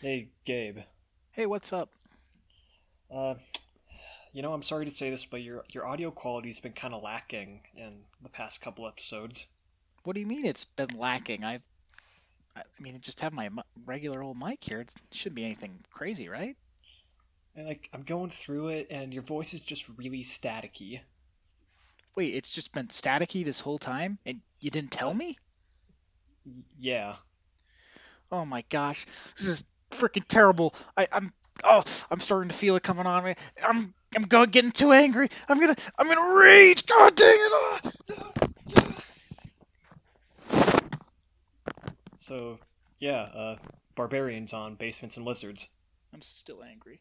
Hey, Gabe. Hey, what's up? Uh, you know, I'm sorry to say this, but your your audio quality's been kind of lacking in the past couple episodes. What do you mean it's been lacking? I, I mean, I just have my regular old mic here. It shouldn't be anything crazy, right? And like, I'm going through it, and your voice is just really staticky. Wait, it's just been staticky this whole time, and you didn't tell me? Y- yeah. Oh my gosh, this is freaking terrible. I, I'm oh, I'm starting to feel it coming on me. I'm I'm going getting too angry. I'm gonna I'm gonna rage. God dang it! Ah! So, yeah, uh, barbarians on basements and lizards. I'm still angry.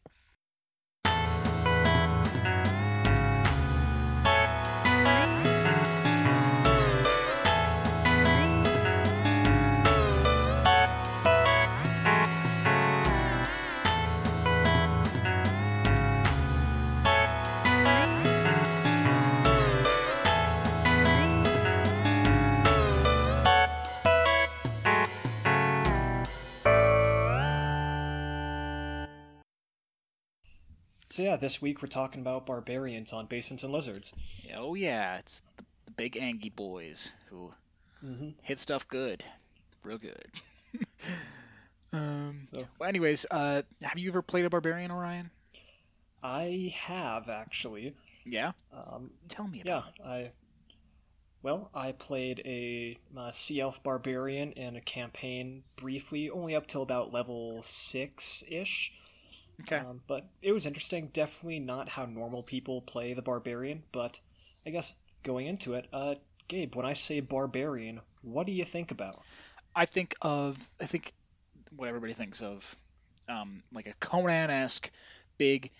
So yeah, this week we're talking about barbarians on basements and lizards. Oh yeah, it's the, the big Angie boys who Mm-hmm. hit stuff good, real good. um. So- Well, anyways, uh, have you ever played a barbarian, Orion? I have actually. Yeah. Um, Tell me yeah, about it. I. Well, I played a uh, Sea Elf Barbarian in a campaign briefly, only up till about level six ish. Okay. Um, but it was interesting. Definitely not how normal people play the barbarian, but I guess going into it, uh, Gabe, when I say barbarian, what do you think about? I think of I think what everybody thinks of, um, like a Conan-esque, big,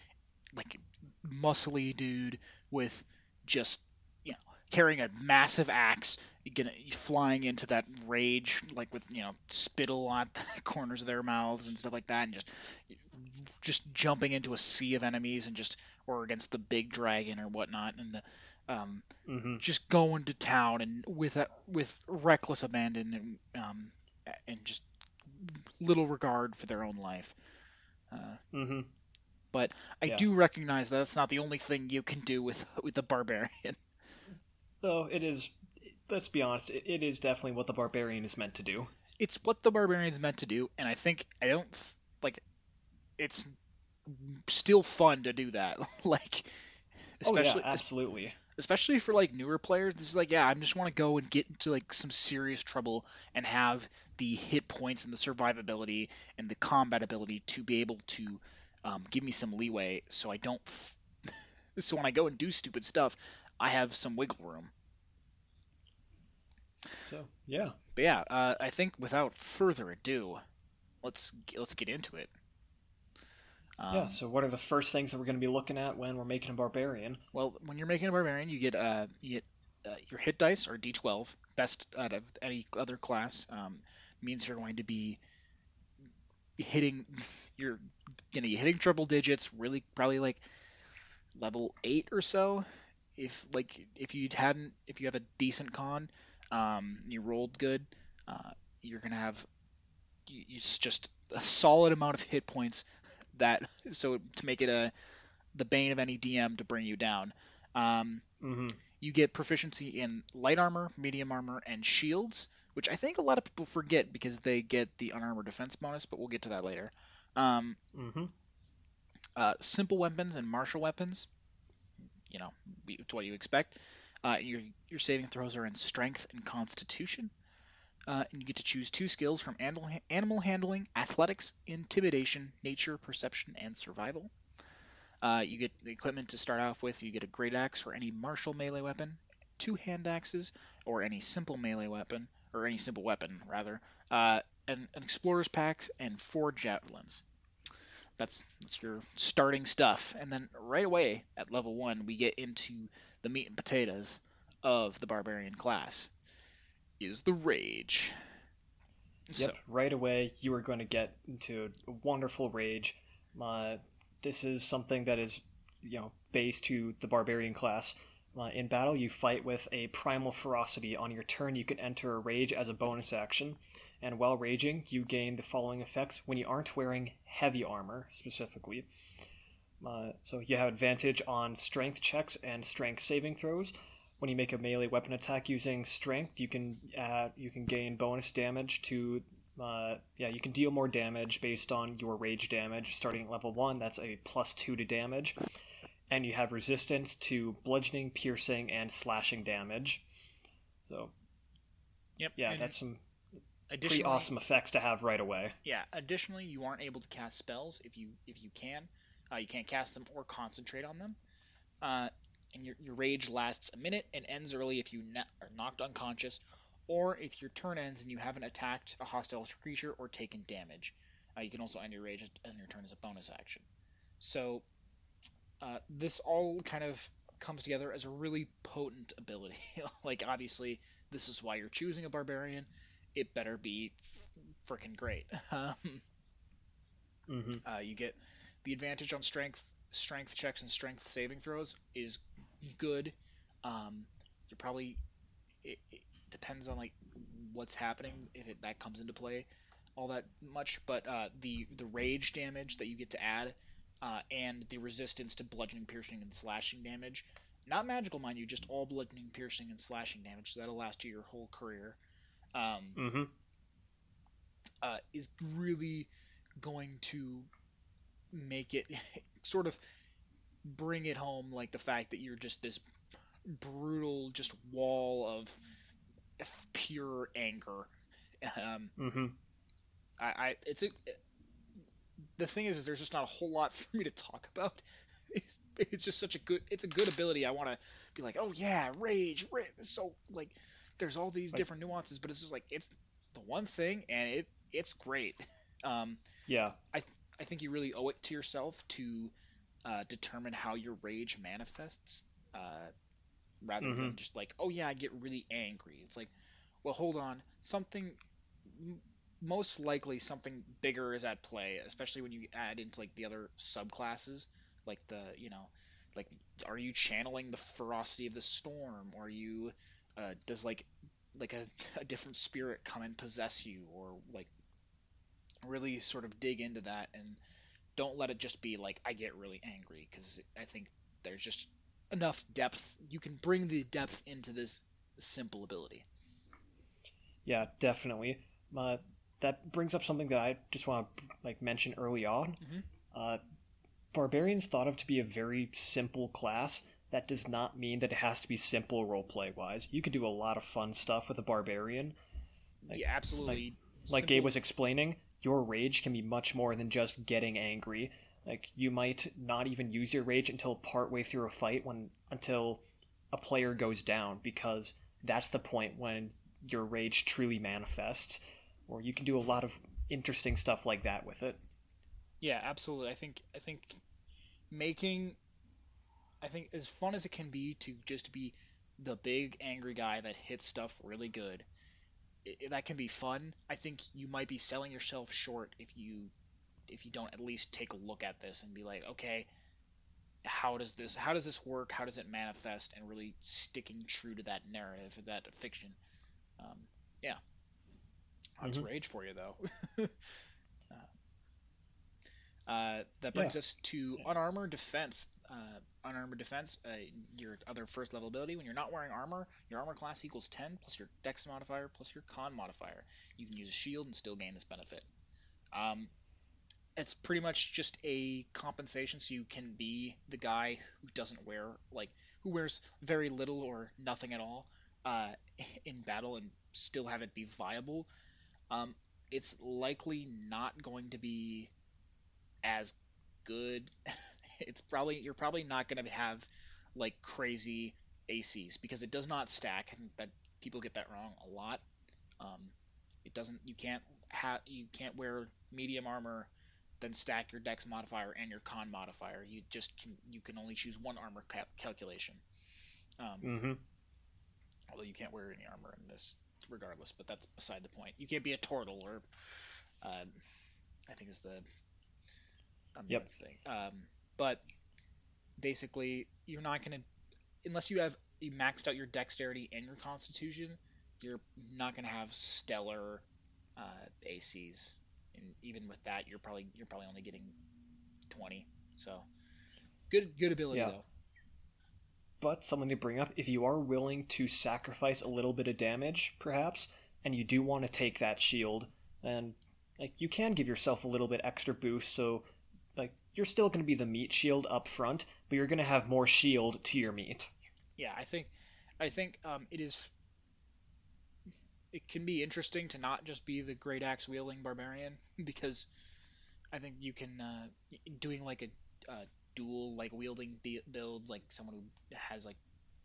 like muscly dude with just you know carrying a massive axe, gonna flying into that rage like with you know spittle on the corners of their mouths and stuff like that, and just just jumping into a sea of enemies and just or against the big dragon or whatnot, and the um, Mm-hmm. just going to town and with a, with reckless abandon and um, and just little regard for their own life. Uh, Mm-hmm. but I Yeah. do recognize that that's not the only thing you can do with with the barbarian. Though it is, let's be honest, it, it is definitely what the barbarian is meant to do. It's what the barbarian is meant to do, and I think I don't. It's still fun to do that, like especially oh yeah, absolutely. especially for like newer players this is like yeah i just want to go and get into like some serious trouble and have the hit points and the survivability and the combat ability to be able to um, give me some leeway so i don't so when i go and do stupid stuff i have some wiggle room. So yeah, but yeah uh, i think without further ado let's let's get into it um, yeah. So what are the first things that we're going to be looking at when we're making a barbarian? Well, when you're making a barbarian, you get uh, you get uh, your hit dice are D12, best out of any other class. Um, means you're going to be hitting, you're gonna be hitting triple digits, really probably like level eight or so. If like if you hadn't, if you have a decent con, um, you rolled good, uh, you're gonna have y- it's just a solid amount of hit points that so to make it a the bane of any DM to bring you down. Um, Mm-hmm. you get proficiency in light armor, medium armor, and shields, which I think a lot of people forget because they get the unarmored defense bonus, but we'll get to that later. Um, Mm-hmm. uh, simple weapons and martial weapons, you know, it's what you expect. Uh, your your saving throws are in strength and constitution. Uh, and you get to choose two skills from animal, animal handling, athletics, intimidation, nature, perception, and survival. Uh, you get the equipment to start off with. You get a great axe or any martial melee weapon, two hand axes or any simple melee weapon, or any simple weapon rather, uh, an, an explorer's pack, and four javelins. That's that's your starting stuff, and then right away at level one we get into the meat and potatoes of the barbarian class. Is the rage. Yep. So, Right away, you are going to get into a wonderful rage. Uh, this is something that is, you know, based to the barbarian class. Uh, in battle, you fight with a primal ferocity. On your turn, you can enter a rage as a bonus action. And while raging, you gain the following effects when you aren't wearing heavy armor, specifically. Uh, so you have advantage on strength checks and strength saving throws. When you make a melee weapon attack using strength, you can uh, you can gain bonus damage to uh, yeah you can deal more damage based on your rage damage. Starting at level one, that's a plus two to damage, and you have resistance to bludgeoning, piercing, and slashing damage. So Yep. yeah, that's some pretty awesome effects to have right away. Yeah. Additionally, you aren't able to cast spells if you if you can. Uh, you can't cast them or concentrate on them. Uh, and your, your rage lasts a minute and ends early if you na- are knocked unconscious, or if your turn ends and you haven't attacked a hostile creature or taken damage. Uh, you can also end your rage on your turn as a bonus action. So uh, this all kind of comes together as a really potent ability. like obviously, this is why you're choosing a barbarian. It better be f- freaking great. Um, hmm uh, you get the advantage on strength, strength checks, and strength saving throws is good. Um, you're probably it, it depends on like what's happening if it, that comes into play all that much, but uh, the the rage damage that you get to add uh, and the resistance to bludgeoning, piercing, and slashing damage. Not magical, mind you, just all bludgeoning, piercing, and slashing damage. So that'll last you your whole career. Um, hmm uh, is really going to make it sort of bring it home like the fact that you're just this brutal just wall of pure anger. Um, hmm I, I it's a the thing is, is there's just not a whole lot for me to talk about. It's, it's just such a good it's a good ability. I want to be like oh yeah rage rage so like there's all these Like- different nuances but it's just like it's the one thing and it it's great. Um Yeah. I i think you really owe it to yourself to uh, determine how your rage manifests, uh, rather than just like, oh yeah, I get really angry. It's like, well, hold on, something, m- most likely something bigger is at play, especially when you add into like the other subclasses, like the, you know, like, are you channeling the ferocity of the storm, or you, uh, does like, like a, a different spirit come and possess you, or like really sort of dig into that and don't let it just be like I get really angry because I think there's just enough depth. You can bring the depth into this simple ability. Yeah, definitely. Uh, that brings up something that I just want to like mention early on. Mhm. Uh, barbarians thought of to be a very simple class. That does not mean that it has to be simple roleplay wise. You can do a lot of fun stuff with a barbarian. Like- yeah, absolutely. Like Simple- Gabe was explaining, your rage can be much more than just getting angry. Like you might not even use your rage until partway through a fight when until a player goes down because that's the point when your rage truly manifests. Or you can do a lot of interesting stuff like that with it. Yeah, absolutely. I think I think making I think as fun as it can be to just be the big angry guy that hits stuff really good. That can be fun. I think you might be selling yourself short if you if you don't at least take a look at this and be like, okay, how does this how does this work? How does it manifest? And really sticking true to that narrative, that fiction. Um, yeah, that's Mhm. rage for you though. Uh, that brings us to unarmored defense. Uh, unarmored defense, uh, your other first level ability. When you're not wearing armor, your armor class equals 10 plus your dex modifier plus your con modifier. You can use a shield and still gain this benefit. Um, it's pretty much just a compensation so you can be the guy who doesn't wear, like, who wears very little or nothing at all uh, in battle and still have it be viable. Um, it's likely not going to be as good. it's probably you're probably not going to have like crazy ACs because it does not stack, and that people get that wrong a lot. Um, it doesn't. You can't have you can't wear medium armor, then stack your Dex modifier and your Con modifier. You just can you can only choose one armor cal- calculation. Um, Mm-hmm. although you can't wear any armor in this regardless but that's beside the point you can't be a turtle or uh, i think is the the Yep. other thing um, but basically you're not going to unless you have you maxed out your dexterity and your constitution you're not going to have stellar uh, ACs, and even with that, you're probably you're probably only getting 20. So good good ability Yeah. though. But something to bring up if you are willing to sacrifice a little bit of damage, perhaps, and you do want to take that shield, then like you can give yourself a little bit extra boost. So you're still going to be the meat shield up front, but you're going to have more shield to your meat. Yeah, I think I think um, it is. It can be interesting to not just be the great axe wielding barbarian because I think you can uh, doing like a, a dual like wielding build like someone who has like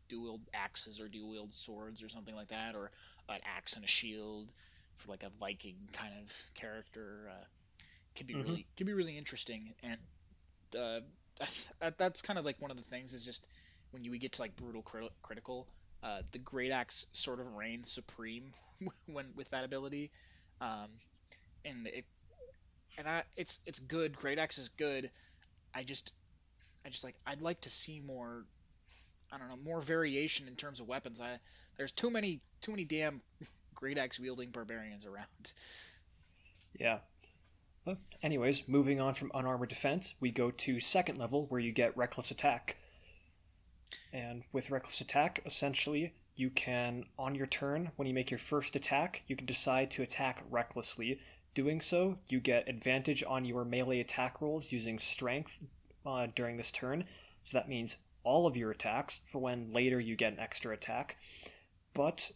dual axes or dual wield swords or something like that or an axe and a shield for like a Viking kind of character uh, can be Mhm. really can be really interesting and uh, that, that's kind of like one of the things is just when you get to like brutal crit- critical, uh, the great axe sort of reigns supreme when with that ability, um, and it and I it's it's good. Great axe is good. I just I just like I'd like to see more. I don't know more variation in terms of weapons. I there's too many too many damn great axe wielding barbarians around. Yeah. But anyways, moving on from unarmored defense, we go to second level where you get reckless attack. And with reckless attack, essentially, you can, on your turn, when you make your first attack, you can decide to attack recklessly. Doing so, you get advantage on your melee attack rolls using strength uh, during this turn. So that means all of your attacks for when later you get an extra attack. But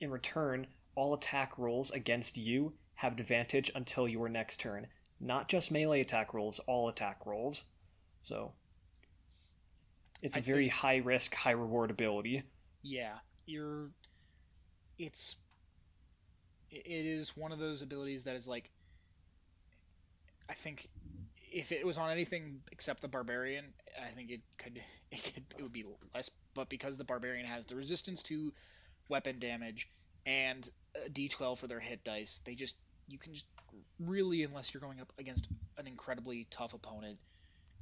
in return, all attack rolls against you have advantage until your next turn. Not just melee attack rolls, all attack rolls. So it's a I very think- high risk, high reward ability. Yeah, you're. It's. It is one of those abilities that is like. I think, if it was on anything except the barbarian, I think it could it could it would be less. But because the barbarian has the resistance to weapon damage and uh, a D12 for their hit dice, they just you can just really unless you're going up against an incredibly tough opponent,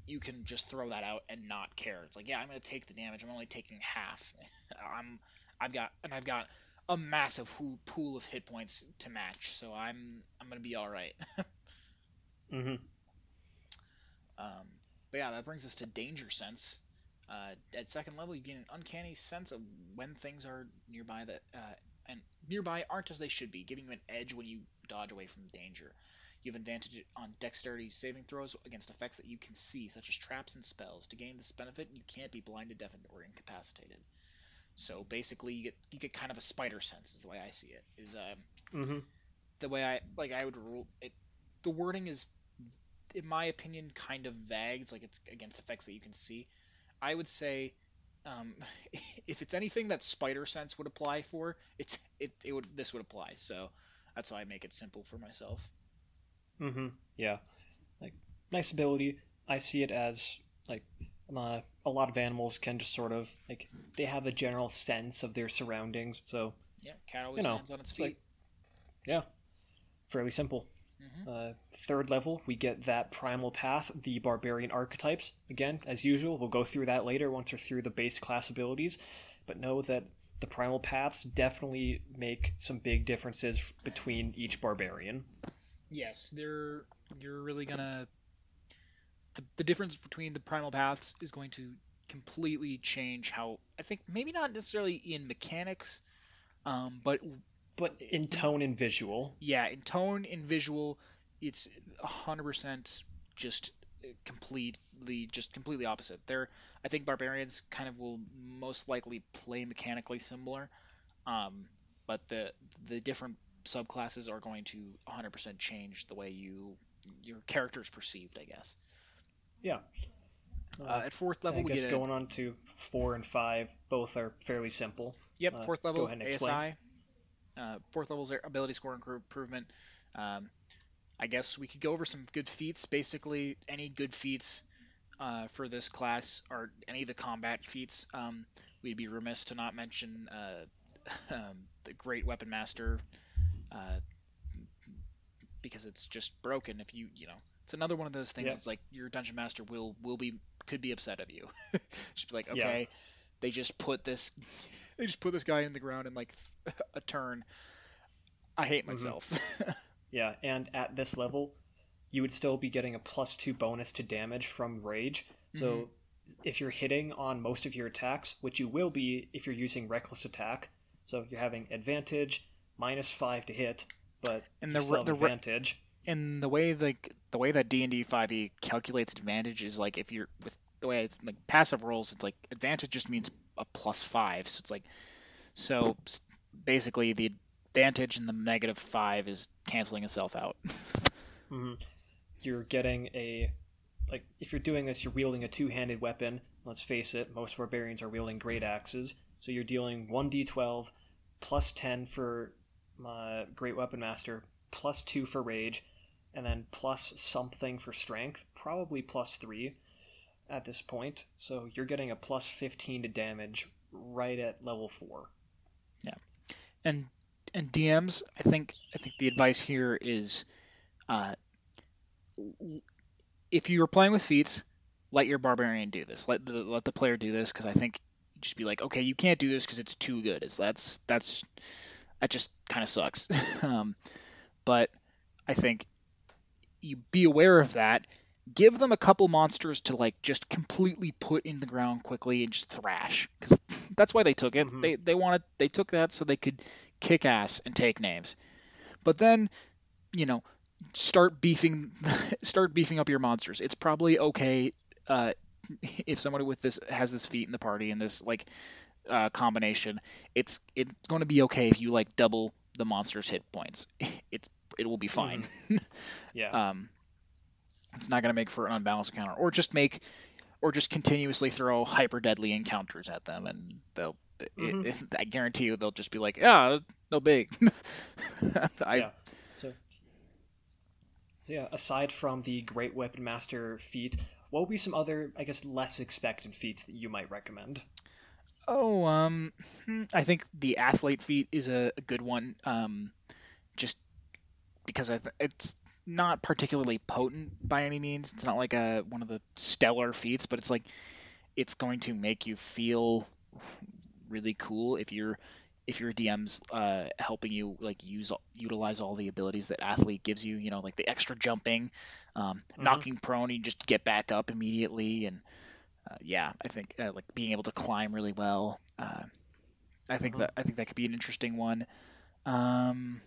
you can just throw that out and not care. It's like, yeah, I'm going to take the damage. I'm only taking half. I'm I've got and I've got a massive pool of hit points to match, so I'm I'm going to be all right. hmm Um, but yeah, that brings us to danger sense. Uh, at second level, you get an uncanny sense of when things are nearby that uh, and nearby aren't as they should be, giving you an edge when you dodge away from danger. You have advantage on dexterity saving throws against effects that you can see, such as traps and spells. To gain this benefit, you can't be blinded, deafened, or incapacitated. So basically, you get you get kind of a spider sense, is the way I see it. Is um, hmm the way I like I would rule it. The wording is, in my opinion, kind of vague. It's like it's against effects that you can see. I would say, um, if it's anything that Spider Sense would apply for, it's it, it would this would apply. So that's how I make it simple for myself. Mm-hmm. Yeah. Like nice ability. I see it as like uh, a lot of animals can just sort of like they have a general sense of their surroundings. So Yeah, cat always You know, lands on its it's feet. like- yeah, fairly simple. Hmm Uh, third level, we get that primal path, the barbarian archetypes. Again, as usual, we'll go through that later once we're through the base class abilities. But know that the primal paths definitely make some big differences between each barbarian. Yes, they're you're really gonna the, the difference between the primal paths is going to completely change how I think maybe not necessarily in mechanics, um, but But in tone and visual, yeah, in tone, and visual, it's hundred percent just completely just completely opposite. They're I think barbarians kind of will most likely play mechanically similar, um, but the the different subclasses are going to 100% change the way you your character is perceived, I guess. yeah. Uh, at fourth level, I we guess going on to four and five, both are fairly simple. Yep, Uh, fourth go ahead and ASI. Uh, fourth level's ability score improvement. Um, I guess we could go over some good feats. Basically, any good feats uh, for this class are any of the combat feats. Um, we'd be remiss to not mention uh, um, the Great Weapon Master uh, because it's just broken. If you you know, it's another one of those things. Yeah. It's like your dungeon master will will be could be upset of you. Just be like, Yeah. They just put this they just put this guy in the ground in like a turn. I hate Mhm. myself. Yeah, and at this level, you would still be getting a plus two bonus to damage from rage. So Mhm. if you're hitting on most of your attacks, which you will be if you're using reckless attack, so you're having advantage minus five to hit, but And the still the advantage. and the way like the way that D and D five E calculates advantage is like if you're with the way it's like passive rolls, it's like advantage just means a plus five. So it's like so basically the advantage and the negative five is canceling itself out. hmm You're getting a like if you're doing this, you're wielding a two-handed weapon. Let's face it, most barbarians are wielding great axes, so you're dealing one d12 plus ten for my great weapon master, plus two for rage, and then plus something for strength, probably plus three at this point. So you're getting a plus fifteen to damage right at level four. Yeah. and and DMs, I think I think the advice here is, uh, if you are playing with feats, let your barbarian do this. Let the let the player do this because I think just be like, okay, you can't do this because it's too good. It's that's that's that just kind of sucks. um, but I think you be aware of that. Give them a couple monsters to like just completely put in the ground quickly and just thrash because that's why they took it. Mhm. They they wanted they took that so they could kick ass and take names. But then, you know, start beefing start beefing up your monsters. It's probably okay uh, if somebody with this has this feat in the party and this like uh, combination. It's it's going to be okay if you like double the monster's hit points. It's it will be fine. Yeah. Um, it's not going to make for an unbalanced encounter, or just make, or just continuously throw hyper deadly encounters at them, and they'll. Mhm. It, I guarantee you, they'll just be like, "Yeah, no big." I, yeah. So, yeah. Aside from the Great Weapon Master feat, what would be some other, I guess, less expected feats that you might recommend? Oh, um, hmm, I think the athlete feat is a, a good one. Um, just because I th- it's not particularly potent by any means. It's not like a one of the stellar feats, but it's like it's going to make you feel really cool if you're if your DM's uh, helping you like use utilize all the abilities that athlete gives you. You know, like the extra jumping, um, Mhm. knocking prone, you just get back up immediately, and uh, yeah, I think uh, like being able to climb really well. Uh, I think Mhm. that I think that could be an interesting one. Um,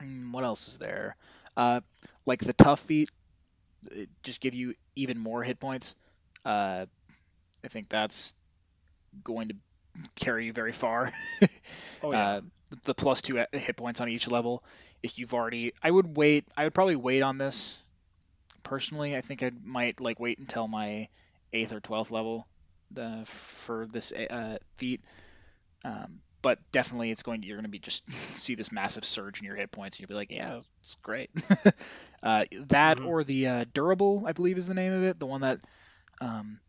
mm, what else is there? Uh, like the tough feat, just give you even more hit points. Uh, I think that's going to carry you very far. Oh yeah. uh, the plus two hit points on each level. If you've already, I would wait. I would probably wait on this. Personally, I think I might like wait until my eighth or twelfth level uh, for this uh, feat. Um, but definitely, it's going. To, you're going to be just see this massive surge in your hit points, and you'll be like, yeah, it's great. uh, that Mhm. or the uh, durable, I believe, is the name of it. The one that um,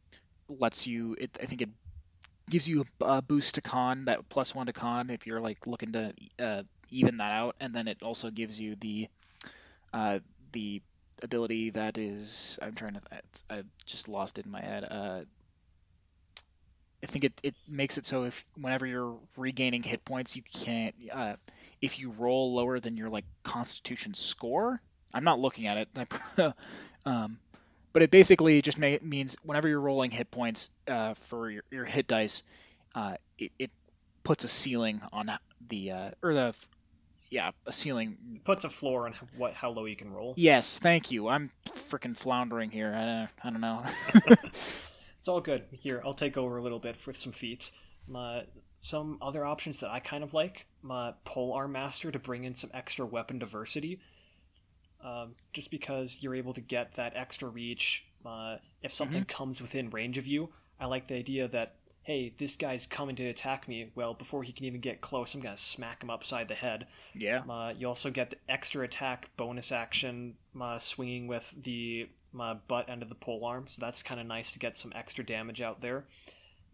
lets you. It, I think it gives you a, boost to con, that plus one to con if you're like looking to uh, even that out, and then it also gives you the uh, the ability that is I'm trying to I just lost it in my head. I think it, it makes it so if whenever you're regaining hit points, you can't uh, if you roll lower than your like Constitution score. I'm not looking at it. um, but it basically just may, means whenever you're rolling hit points uh, for your, your hit dice, uh, it, it puts a ceiling on the uh, or the yeah a ceiling. Puts a floor on what how low you can roll. Yes, thank you. I'm freaking floundering here. I, don't, I don't know. It's all good. Here, I'll take over a little bit with some feats. My, some other options that I kind of like. My pole arm master to bring in some extra weapon diversity. Um, just because you're able to get that extra reach. Uh, if something comes within range of you, I like the idea that hey, this guy's coming to attack me. Well, before he can even get close, I'm gonna smack him upside the head. yeah. Uh, you also get the extra attack bonus action uh, swinging with the uh, butt end of the pole arm, so that's kind of nice to get some extra damage out there.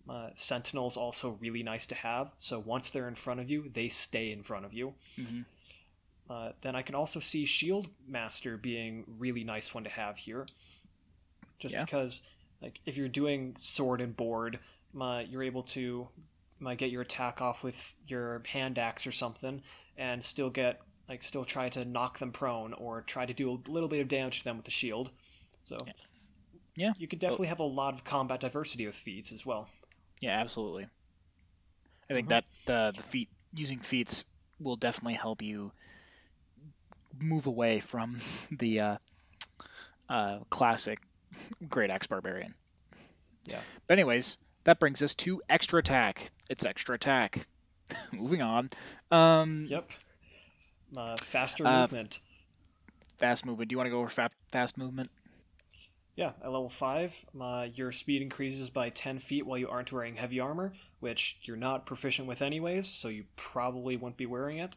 Uh, Sentinel's also really nice to have, so once they're in front of you, they stay in front of you. hmm Uh, then I can also see Shield Master being really nice one to have here, just Yeah. because like if you're doing sword and board, uh, you're able to uh, get your attack off with your hand axe or something, and still get like still try to knock them prone or try to do a little bit of damage to them with the shield. So Yeah. Yeah. you could definitely have a lot of combat diversity with feats as well. Yeah, absolutely. I think Mhm. that the the feat using feats will definitely help you move away from the uh, uh, classic Great Axe Barbarian. Yeah. But anyways, that brings us to extra attack. It's extra attack. Moving on. Um, Yep. Uh, faster Uh, movement. Fast movement. Do you want to go over fa- fast movement? Yeah, at level 5, uh, your speed increases by 10 feet while you aren't wearing heavy armor, which you're not proficient with anyways, so you probably won't be wearing it.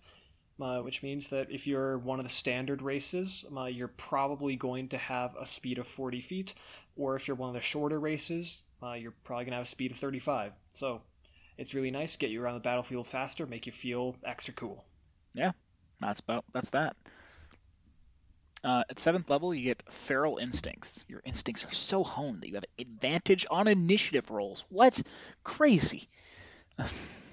Uh, which means that if you're one of the standard races, uh, you're probably going to have a speed of 40 feet, or if you're one of the shorter races, uh, you're probably going to have a speed of 35. So it's really nice, to get you around the battlefield faster, make you feel extra cool. Yeah, that's about that's that. Uh, at seventh level, you get feral instincts. Your instincts are so honed that you have advantage on initiative rolls. What? Crazy.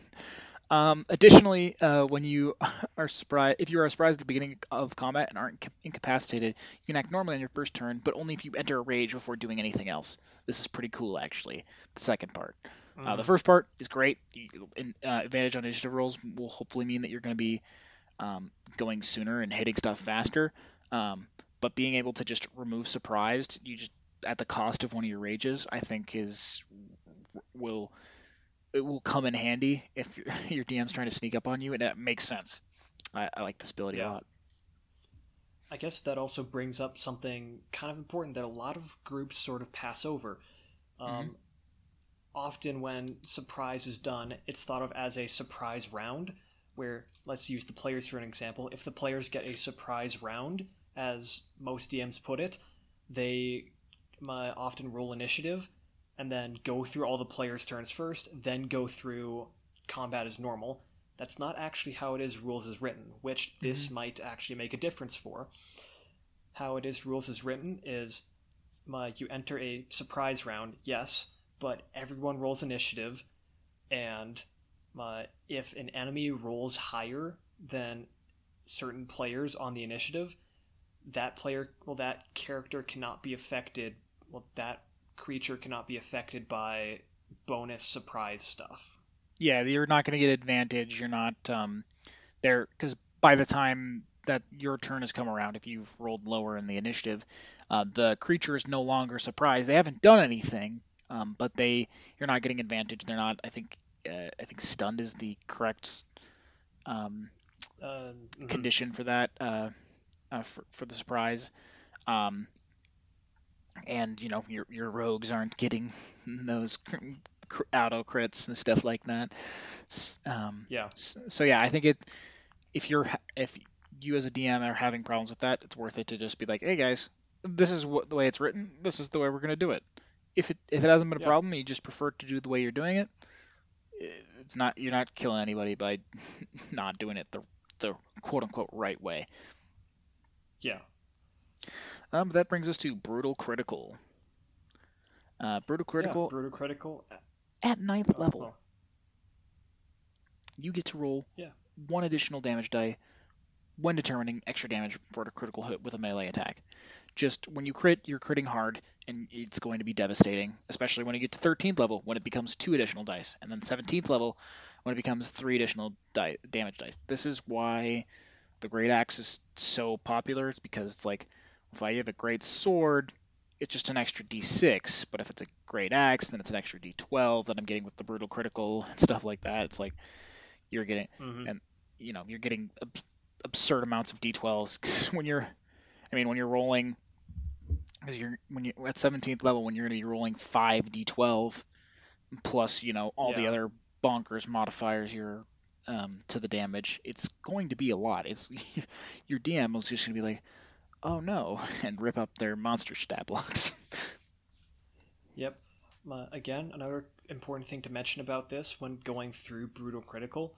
um, additionally, uh, when you are surprised, if you are surprised at the beginning of combat and aren't incapacitated, you can act normally on your first turn, but only if you enter a rage before doing anything else. This is pretty cool, actually. The second part. Uh, the first part is great. You, in, uh, advantage on initiative rolls will hopefully mean that you're going to be um, going sooner and hitting stuff faster. Um, but being able to just remove surprised, you just at the cost of one of your rages, I think is will it will come in handy if your, your DM's trying to sneak up on you, and that makes sense. I, I like this ability Yeah. a lot. I guess that also brings up something kind of important that a lot of groups sort of pass over. Um, Often, when surprise is done, it's thought of as a surprise round, where, let's use the players for an example. If the players get a surprise round, as most DMs put it, they uh, often roll initiative and then go through all the players' turns first, then go through combat as normal. That's not actually how it is rules is written, which this might actually make a difference for. How it is rules is written is uh, you enter a surprise round, yes, but everyone rolls initiative, and uh, if an enemy rolls higher than certain players on the initiative, that player, well, that character cannot be affected. Well, that creature cannot be affected by bonus surprise stuff. Yeah, you're not going to get advantage. You're not um, there because by the time that your turn has come around, if you've rolled lower in the initiative, uh, the creature is no longer surprised. They haven't done anything, um, but they you're not getting advantage. They're not. I think uh, I think stunned is the correct um, Uh, mhm. condition for that uh, uh, for, for the surprise. Um, and you know your your rogues aren't getting those cr- cr- auto crits and stuff like that. Um, Yeah. so yeah, I think it if you're if you as a DM are having problems with that, it's worth it to just be like, hey guys, this is what the way it's written. This is the way we're gonna do it. If it if it hasn't been a Yeah. problem, you just prefer to do the way you're doing it. It's not you're not killing anybody by not doing it the the quote unquote right way. Yeah. Um, that brings us to brutal critical. Uh, brutal critical Yeah, brutal critical. at ninth Oh, level, oh, you get to roll Yeah. one additional damage die when determining extra damage for a critical hit with a melee attack. Just when you crit, you're critting hard, and it's going to be devastating, especially when you get to 13th level, when it becomes two additional dice, and then 17th level, when it becomes three additional die, damage dice. This is why the Great Axe is so popular. It's because it's like, if I have a Great Sword, it's just an extra d6, but if it's a Great Axe, then it's an extra d12 that I'm getting with the Brutal Critical and stuff like that. It's like, you're getting mhm. and you know you're getting ab- absurd amounts of d12s when you're i mean when you're rolling because you're when you're at 17th level when you're going to be rolling 5 d12 plus you know all the other bonkers modifiers you're um, to the damage it's going to be a lot it's your dm is just going to be like oh no and rip up their monster stat blocks Yep. Uh, again, another important thing to mention about this when going through brutal critical,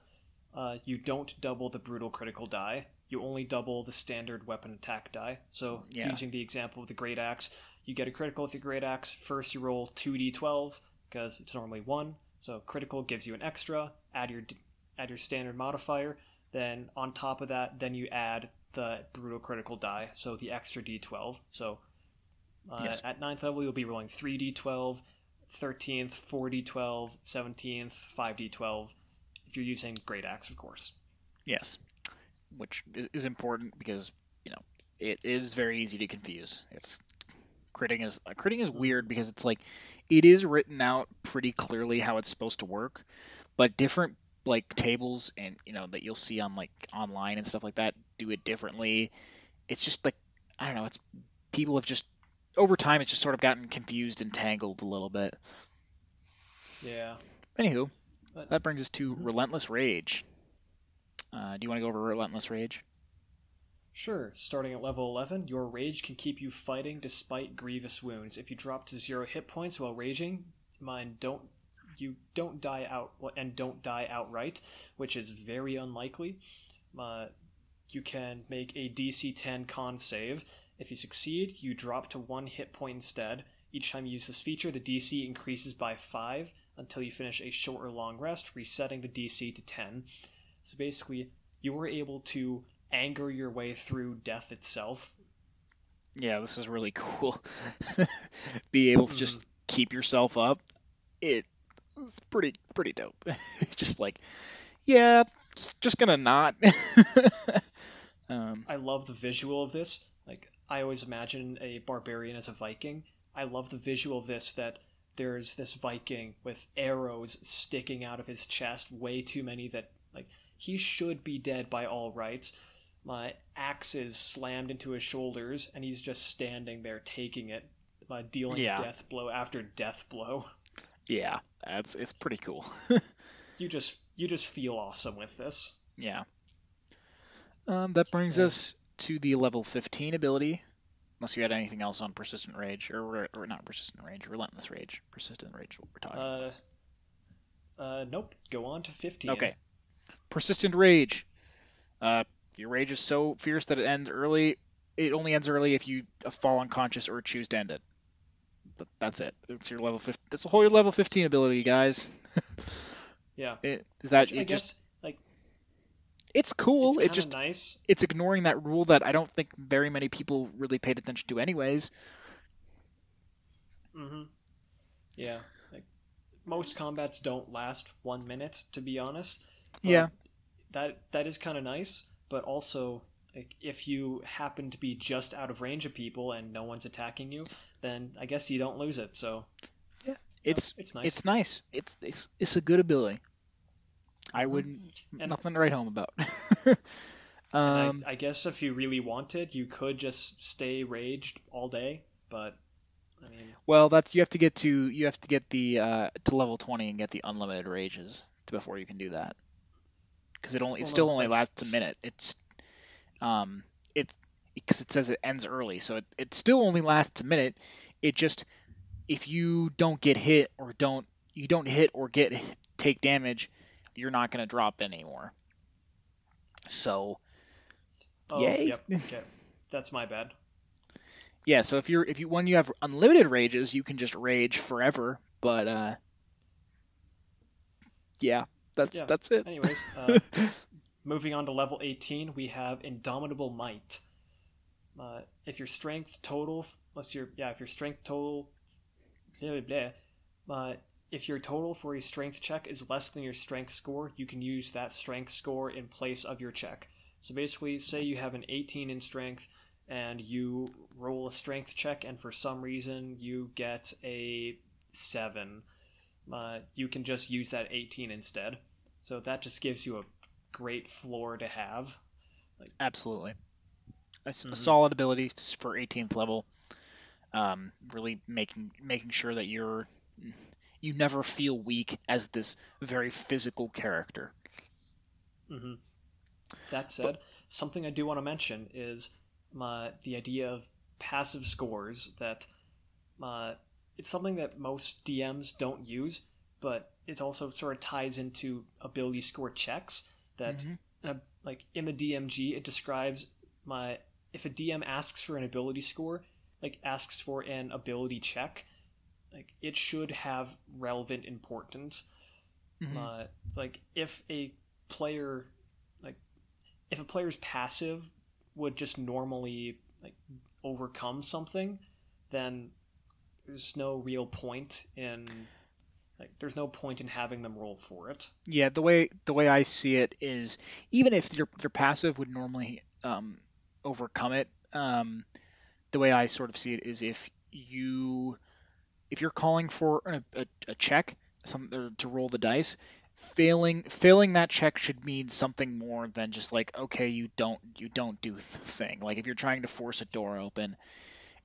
uh, you don't double the brutal critical die. You only double the standard weapon attack die. So, Yeah. using the example of the great axe, you get a critical with your great axe. First, you roll two d12 because it's normally one. So, critical gives you an extra. Add your add your standard modifier. Then on top of that, then you add the brutal critical die, so the extra d12. So uh, Yes. at ninth level, you'll be rolling 3d12, 13th, 4d12, 17th, 5d12, if you're using Great Axe, of course. Yes, which is, is important because you know it is very easy to confuse. It's critting is critting is weird because it's like it is written out pretty clearly how it's supposed to work, but different like tables and you know that you'll see on like online and stuff like that do it differently. It's just like I don't know. It's people have just over time it's just sort of gotten confused and tangled a little bit. Yeah. Anywho, But- that brings us to Mhm. Relentless Rage. Uh, do you want to go over Relentless Rage? Sure, starting at level 11, your rage can keep you fighting despite grievous wounds. If you drop to zero hit points while raging, mine don't you don't die out and don't die outright, which is very unlikely. Uh, you can make a DC 10 con save. If you succeed, you drop to one hit point instead. Each time you use this feature, the DC increases by 5 until you finish a short or long rest, resetting the DC to 10. So basically, you were able to anger your way through death itself. Yeah, this is really cool. Be able to just keep yourself up. It, it's pretty pretty dope. just like, yeah, s- just gonna not. um, I love the visual of this. Like I always imagine a barbarian as a Viking. I love the visual of this that there's this Viking with arrows sticking out of his chest, way too many that like he should be dead by all rights. My axes slammed into his shoulders and he's just standing there taking it, uh, dealing Yeah. death blow after death blow. Yeah, that's it's pretty cool. You just you just feel awesome with this. yeah. Um, that brings Yeah. us to the level 15 ability. Unless you had anything else on persistent rage, or, or not persistent rage, relentless rage, persistent rage. What we're talking. about. Uh, uh, nope. Go on to fifteen. Okay. Persistent rage. Uh, your rage is so fierce that it ends early. It only ends early if you uh, fall unconscious or choose to end it. But that's it. It's your level 15. That's the whole your level 15 ability, guys. Yeah. It, is that Which I it guess just? like It's cool. it's it just nice. it's ignoring that rule that I don't think very many people really paid attention to, anyways. hmm Yeah. Like most combats don't last one minute, to be honest. but Yeah. That that is kind of nice, but also like if you happen to be just out of range of people and no one's attacking you, then I guess you don't lose it. So yeah, It's it's nice. it's nice. It's it's it's a good ability. I Mhm. wouldn't And- nothing to write home about. Um, I, I guess if you really wanted, you could just stay raged all day, but I mean, Well, that's you have to get to you have to get the uh, to level twenty and get the unlimited rages to, before you can do that. Because it only it Well, still no, only lasts a minute. It's um it because it says it ends early, so it, it still only lasts a minute. It just if you don't get hit or don't you don't hit or get take damage, you're not gonna drop anymore. So oh, Yay. yep, okay, that's my bad. yeah, so if you're if you when you have unlimited rages, you can just rage forever. But uh, yeah, that's Yeah. that's it. Anyways, uh, moving on to level 18, we have Indomitable Might. Uh, if your strength total, what's your yeah? If your strength total, blah, blah, blah, uh, if your total for a strength check is less than your strength score, you can use that strength score in place of your check. So basically, say you have an 18 in strength and you roll a strength check, and for some reason you get a 7. Uh, you can just use that 18 instead. So that just gives you a great floor to have. Absolutely, a, s- a Mhm. solid ability s- for 18th level. Um, really making making sure that you're you never feel weak as this very physical character. hmm That said, something I do want to mention is my the idea of passive scores that uh, it's something that most DMs don't use, but it also sort of ties into ability score checks that Mhm. uh, like in the DMG it describes my if a DM asks for an ability score, like asks for an ability check, like it should have relevant importance. Mhm. Uh, like if a player like if a player's passive would just normally like overcome something, then there's no real point in like there's no point in having them roll for it. Yeah, the way the way I see it is even if your their passive would normally um, overcome it, um, the way I sort of see it is if you if you're calling for a, a, a check some to roll the dice, failing failing that check should mean something more than just like okay you don't you don't do the thing. Like if you're trying to force a door open,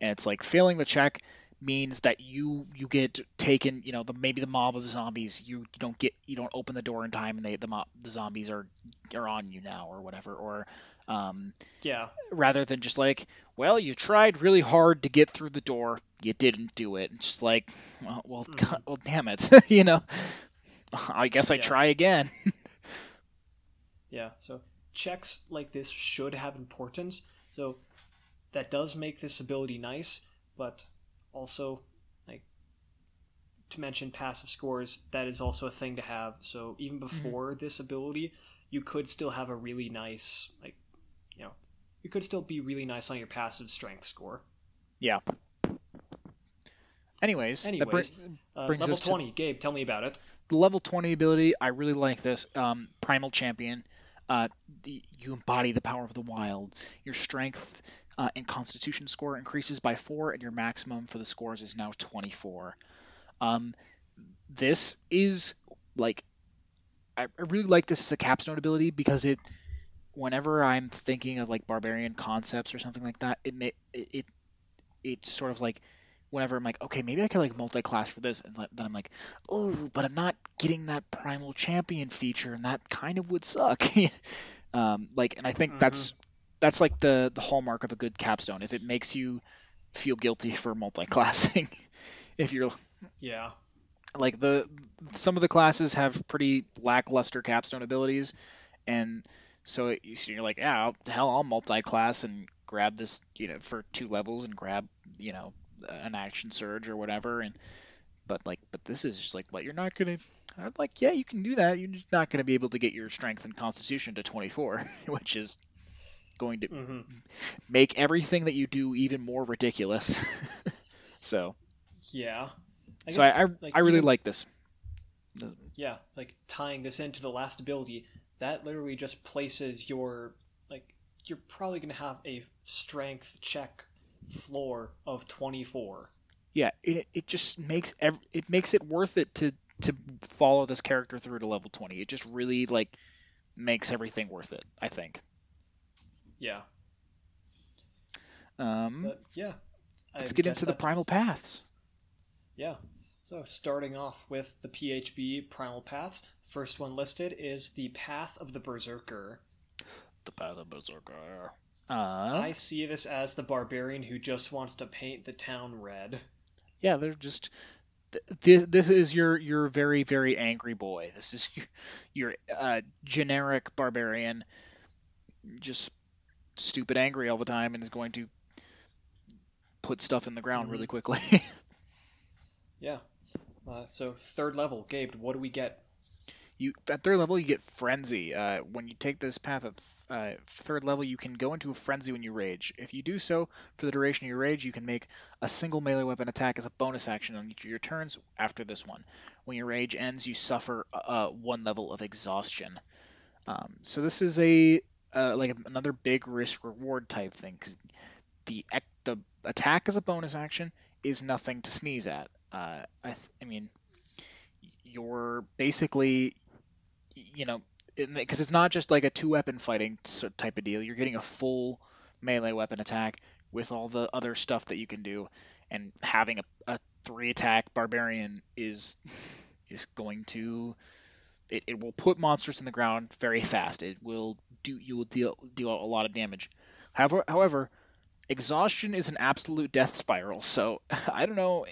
and it's like failing the check means that you you get taken you know the maybe the mob of zombies you, you don't get you don't open the door in time and they the mob the zombies are are on you now or whatever or um, yeah. Rather than just like, well, you tried really hard to get through the door, you didn't do it. It's just like, well, well, mm-hmm. God, well damn it, you know. I guess I yeah. try again. yeah. So checks like this should have importance. So that does make this ability nice, but also like to mention passive scores, that is also a thing to have. So even mm-hmm. before mm-hmm. this ability, you could still have a really nice like you could still be really nice on your passive strength score. Yeah. Anyways, anyways, uh, level twenty. To... Gabe, tell me about it. The level twenty ability, I really like this. Um, Primal Champion. Uh, the, you embody the power of the wild. Your strength uh, and Constitution score increases by four, and your maximum for the scores is now twenty-four. Um, this is like I, I really like this as a capstone ability because it whenever I'm thinking of like barbarian concepts or something like that, it may it, it it's sort of like whenever I'm like, okay, maybe I could like multi-class for this, and then I'm like, oh, but I'm not getting that primal champion feature, and that kind of would suck. um, like, and I think mm-hmm. that's that's like the the hallmark of a good capstone. If it makes you feel guilty for multi-classing, if you're yeah, like the some of the classes have pretty lackluster capstone abilities, and so, it, so you're like, yeah, I'll, hell, I'll multi-class and grab this, you know, for two levels and grab, you know, an action surge or whatever. And but like, but this is just like, what you're not gonna. I'm like, yeah, you can do that. You're just not gonna be able to get your strength and constitution to 24, which is going to mm-hmm. make everything that you do even more ridiculous. so. Yeah. I so I I, like, I really even, like this. Yeah, like tying this into the last ability, that literally just places your like you're probably going to have a strength check floor of 24 yeah it, it just makes ev- it makes it worth it to to follow this character through to level 20 it just really like makes everything worth it i think. Yeah. Um but, yeah let's I get into that... the primal paths. Yeah. So starting off with the phb primal paths First one listed is the Path of the Berserker. The Path of Berserker. Uh, I see this as the barbarian who just wants to paint the town red. Yeah, they're just. This, this is your your very very angry boy. This is your, your uh, generic barbarian, just stupid angry all the time, and is going to put stuff in the ground mm-hmm. really quickly. yeah. Uh, so third level, Gabe, what do we get? You at third level you get frenzy. Uh, when you take this path of uh, third level, you can go into a frenzy when you rage. If you do so for the duration of your rage, you can make a single melee weapon attack as a bonus action on each of your turns after this one. When your rage ends, you suffer uh, one level of exhaustion. Um, so this is a uh, like another big risk reward type thing. the the attack as a bonus action is nothing to sneeze at. Uh, I, th- I mean, you're basically you know, because it's not just like a two weapon fighting type of deal. You're getting a full melee weapon attack with all the other stuff that you can do, and having a, a three attack barbarian is is going to it, it will put monsters in the ground very fast. It will do you will deal deal a lot of damage. However, however, exhaustion is an absolute death spiral. So I don't know.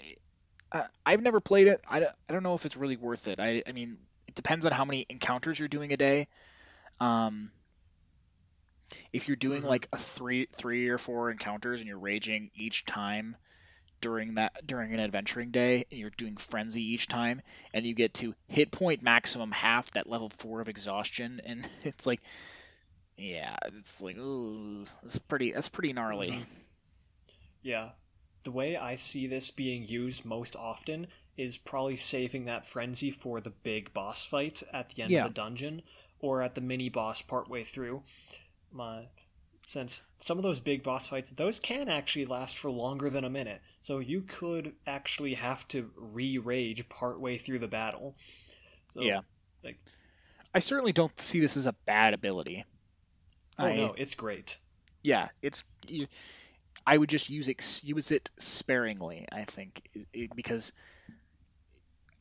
I've never played it. I, I don't know if it's really worth it. I, I mean, it depends on how many encounters you're doing a day. Um, if you're doing mm-hmm. like a three three or four encounters and you're raging each time during that during an adventuring day and you're doing frenzy each time and you get to hit point maximum half that level four of exhaustion and it's like yeah, it's like ooh, it's pretty that's pretty gnarly. Mhm. Yeah. The way I see this being used most often is probably saving that frenzy for the big boss fight at the end Yeah. of the dungeon or at the mini boss partway through. My since some of those big boss fights, those can actually last for longer than a minute. So you could actually have to re-rage partway through the battle. So, Yeah. Like, I certainly don't see this as a bad ability. oh I, no, it's great. yeah, it's you, I would just use it use it sparingly. I think it, it- because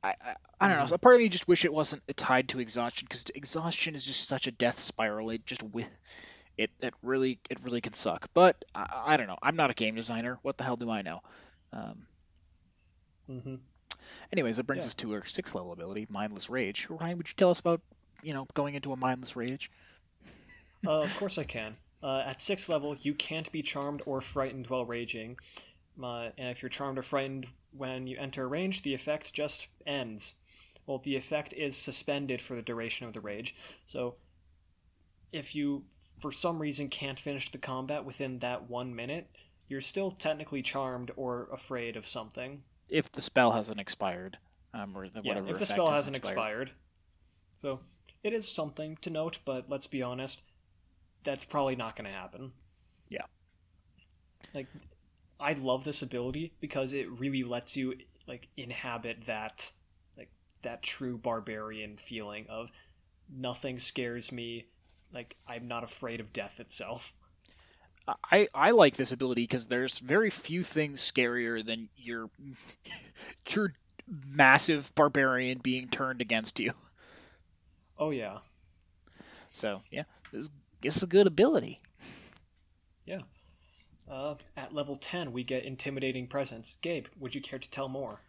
I I, I don't know. Mhm. So part of me just wish it wasn't tied to exhaustion because exhaustion is just such a death spiral. It just with it it really it really can suck. But I, I don't know. I'm not a game designer. What the hell do I know? Um, mm-hmm. anyways, that brings Yeah. us to our sixth level ability, mindless rage. Ryan, would you tell us about you know going into a mindless rage? Uh, of course I can. Uh, at sixth level, you can't be charmed or frightened while raging. Uh, and if you're charmed or frightened when you enter a range, the effect just ends. Well, the effect is suspended for the duration of the rage. So, if you, for some reason, can't finish the combat within that one minute, you're still technically charmed or afraid of something. If the spell hasn't expired, um, or the, Yeah, whatever if the spell hasn't expired. So, it is something to note, but let's be honest, that's probably not going to happen. Yeah. Like, I love this ability because it really lets you like inhabit that like that true barbarian feeling of nothing scares me. Like I'm not afraid of death itself. I, I like this ability because there's very few things scarier than your your massive barbarian being turned against you. Oh yeah. So yeah, this, this is a good ability. Uh, at level 10, we get intimidating presence. Gabe, would you care to tell more?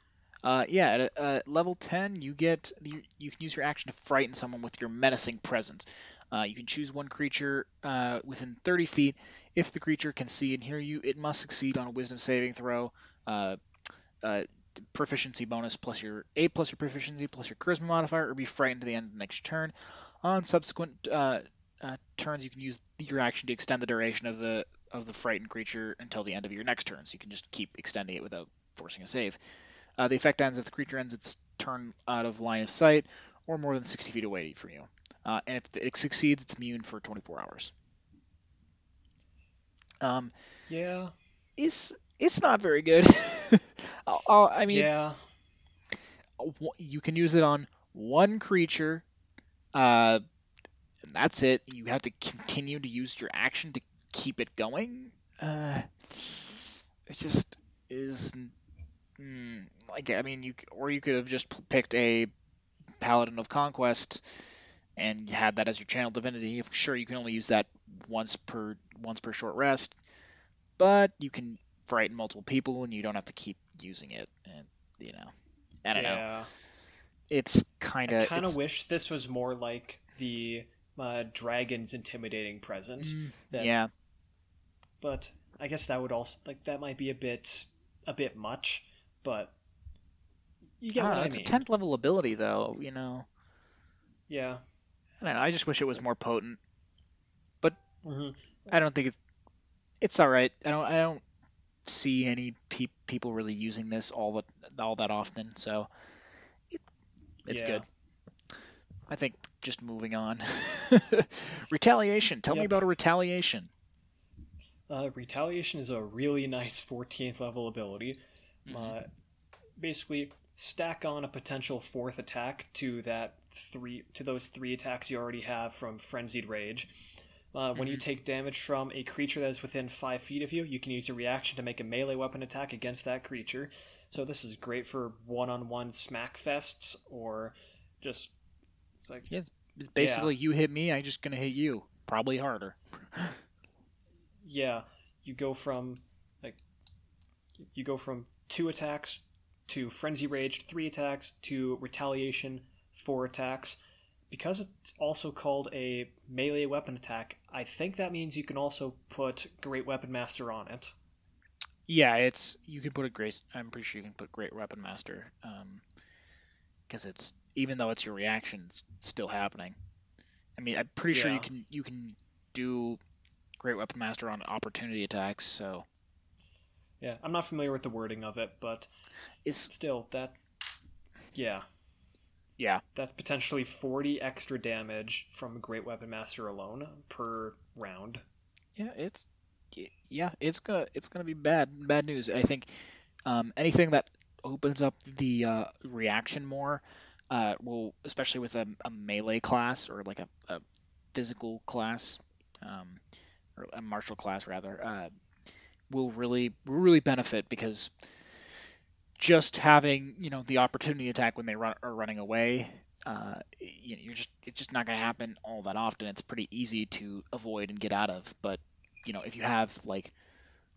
Uh, yeah, at uh, level 10, you get you, you can use your action to frighten someone with your menacing presence. Uh, you can choose one creature uh, within 30 feet. If the creature can see and hear you, it must succeed on a Wisdom saving throw. Uh, uh, proficiency bonus plus your A plus your proficiency plus your Charisma modifier, or be frightened to the end of the next turn. On subsequent uh, turns, you can use your action to extend the duration of the of the frightened creature until the end of your next turn. So you can just keep extending it without forcing a save. Uh, the effect ends if the creature ends its turn out of line of sight or more than 60 feet away from you. Uh, and if it succeeds, it's immune for 24 hours. Um, Yeah. it's it's not very good. I'll- I'll- I mean, yeah. you can use it on one creature, uh, and that's it. You have to continue to use your action to keep it going. Uh, it just is. Mm, like I mean, you or you could have just picked a Paladin of Conquest and had that as your channel divinity. Sure, you can only use that once per once per short rest, but you can frighten multiple people and you don't have to keep using it. And you know, I don't know. It's kind of. I kind of wish this was more like the uh, dragon's intimidating presence. that- Mm, yeah. But I guess that would also like that might be a bit a bit much, but you get I what know, I it's mean. a tenth level ability though. You know, Yeah. I don't know. I just wish it was more potent. hmm I don't think it's it's all right. I don't I don't see any pe- people really using this all the all that often. So it, it's Yeah. good. I think just moving on. retaliation. Tell me about a retaliation. Uh, retaliation is a really nice 14th level ability. Mhm. Uh, basically, stack on a potential fourth attack to that three to those three attacks you already have from frenzied rage. Uh, when you Mhm. take damage from a creature that is within five feet of you, you can use a reaction to make a melee weapon attack against that creature. So this is great for one-on-one smack fests or just it's like Yeah, it's, it's basically you hit me, I'm just gonna hit you. Probably harder. yeah, you go from like you go from two attacks to frenzy rage, three attacks to retaliation, four attacks. Because it's also called a melee weapon attack, I think that means you can also put Great Weapon Master on it. Yeah, it's you can put a great. I'm pretty sure you can put Great Weapon Master, um, because it's even though it's your reaction, it's still happening. I mean, I'm pretty sure you can you can do Great Weapon Master on opportunity attacks. So Yeah, I'm not familiar with the wording of it, but it's still, that's yeah, yeah, that's potentially 40 extra damage from Great Weapon Master alone per round. yeah, it's yeah, it's gonna it's gonna be bad bad news. I think um, anything that opens up the uh, reaction more uh, will, especially with a, a melee class or like a, a physical class, um, or a martial class rather, uh, will really really benefit because just having you know the opportunity attack when they run, are running away, uh, you know, you're just it's just not going to happen all that often. It's pretty easy to avoid and get out of. But you know if you have like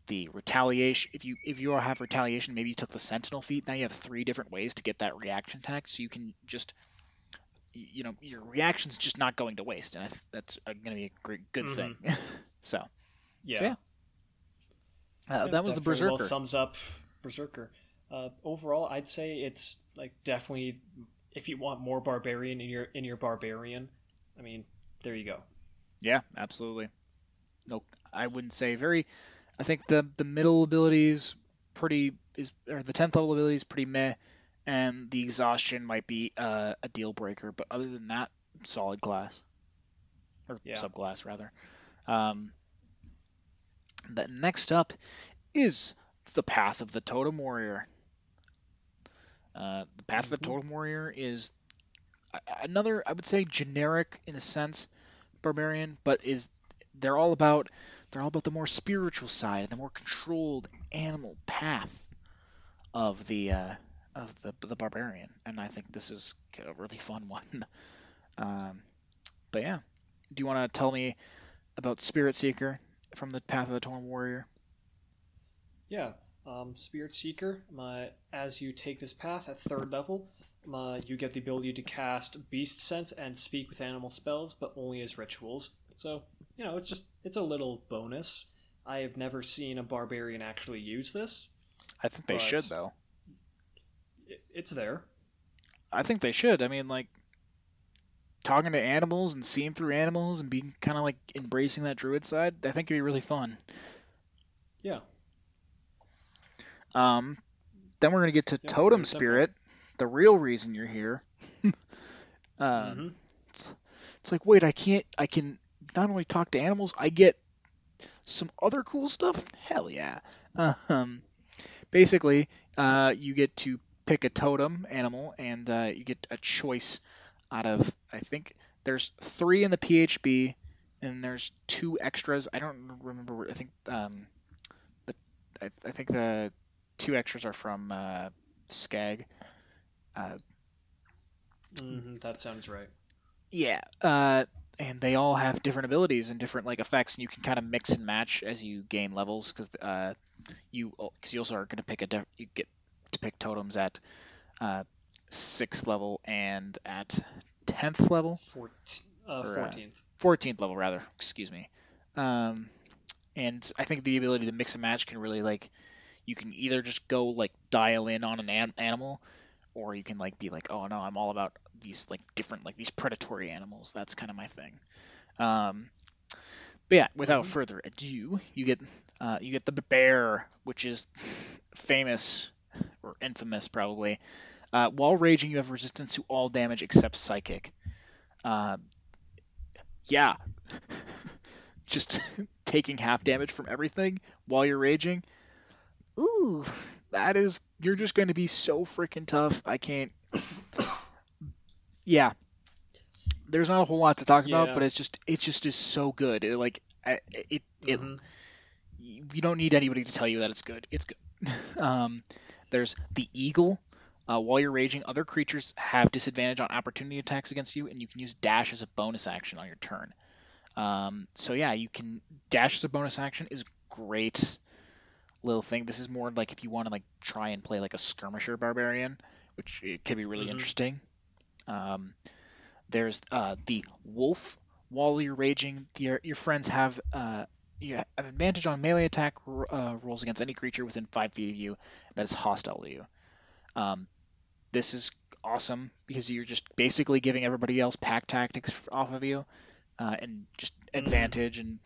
the retaliation, if you if you have retaliation, maybe you took the sentinel feat. Now you have three different ways to get that reaction attack, so you can just you know your reaction's just not going to waste, and I th- that's going to be a great good thing. so Yeah, So, yeah. uh, Yeah, that was the berserker. Well sums up Berserker. Uh, overall, I'd say it's like definitely if you want more barbarian in your in your barbarian, I mean, there you go. Yeah, absolutely. No, I wouldn't say very. I think the the middle abilities pretty is or the tenth level ability is pretty meh, and the exhaustion might be uh, a deal breaker. But other than that, solid class or Yeah. subclass rather. Um, the next up is the Path of the Totem Warrior. Uh, the Path of the Mhm. Totem Warrior is another, I would say, generic in a sense, barbarian, but is they're all about they're all about the more spiritual side, and the more controlled animal path of the uh, of the the barbarian, and I think this is a really fun one. Um, but yeah, do you want to tell me about Spirit Seeker from the Path of the Totem Warrior? Yeah, um, Spirit Seeker. My as you take this path at third level, my, you get the ability to cast Beast Sense and speak with animal spells, but only as rituals. So you know, it's just it's a little bonus. I have never seen a barbarian actually use this. I think they should though. It's there. I think they should. I mean, like talking to animals and seeing through animals and being kind of like embracing that druid side. I think it'd be really fun. Yeah. Um, then we're gonna get to Yeah, Totem very simple. Spirit, the real reason you're here. um, Mhm. It's like, wait, I can't. I can not only talk to animals, I get some other cool stuff. Hell yeah. Um, basically, uh, you get to pick a totem animal, and uh, you get a choice out of. I think there's three in the PHB, and there's two extras. I don't remember. where- I think um, the I, I think the two extras are from uh, SCAG. Uh, Mhm, that sounds right. yeah, uh, and they all have different abilities and different like effects, and you can kind of mix and match as you gain levels because uh, you because you also are going to pick a diff- you get to pick totems at uh, sixth level and at tenth level, uh, uh, 14th. fourteenth level rather. Excuse me. Um, and I think the ability to mix and match can really like you can either just go like dial in on an an- animal or you can like be like oh no i'm all about these like different like these predatory animals. That's kind of my thing. Um but yeah without Mhm. further ado you get uh, you get the bear which is famous or infamous probably uh, while raging you have resistance to all damage except psychic. Uh, yeah. Just taking half damage from everything while you're raging. Ooh that is you're just going to be so freaking tough i can't yeah. There's not a whole lot to talk about but it's just it just is so good. It, like it it Mhm. you don't need anybody to tell you that it's good. It's good. Um there's the eagle. Uh, while you're raging other creatures have disadvantage on opportunity attacks against you and you can use dash as a bonus action on your turn. Um, so yeah you can dash as a bonus action is great little thing this is more like if you want to like try and play like a skirmisher barbarian which it could be really Mhm. interesting um, there's uh, the wolf while you're raging your, your friends have uh, you have advantage on melee attack uh, rolls against any creature within five feet of you that is hostile to you. Um, this is awesome because you're just basically giving everybody else pack tactics off of you, uh, and just advantage and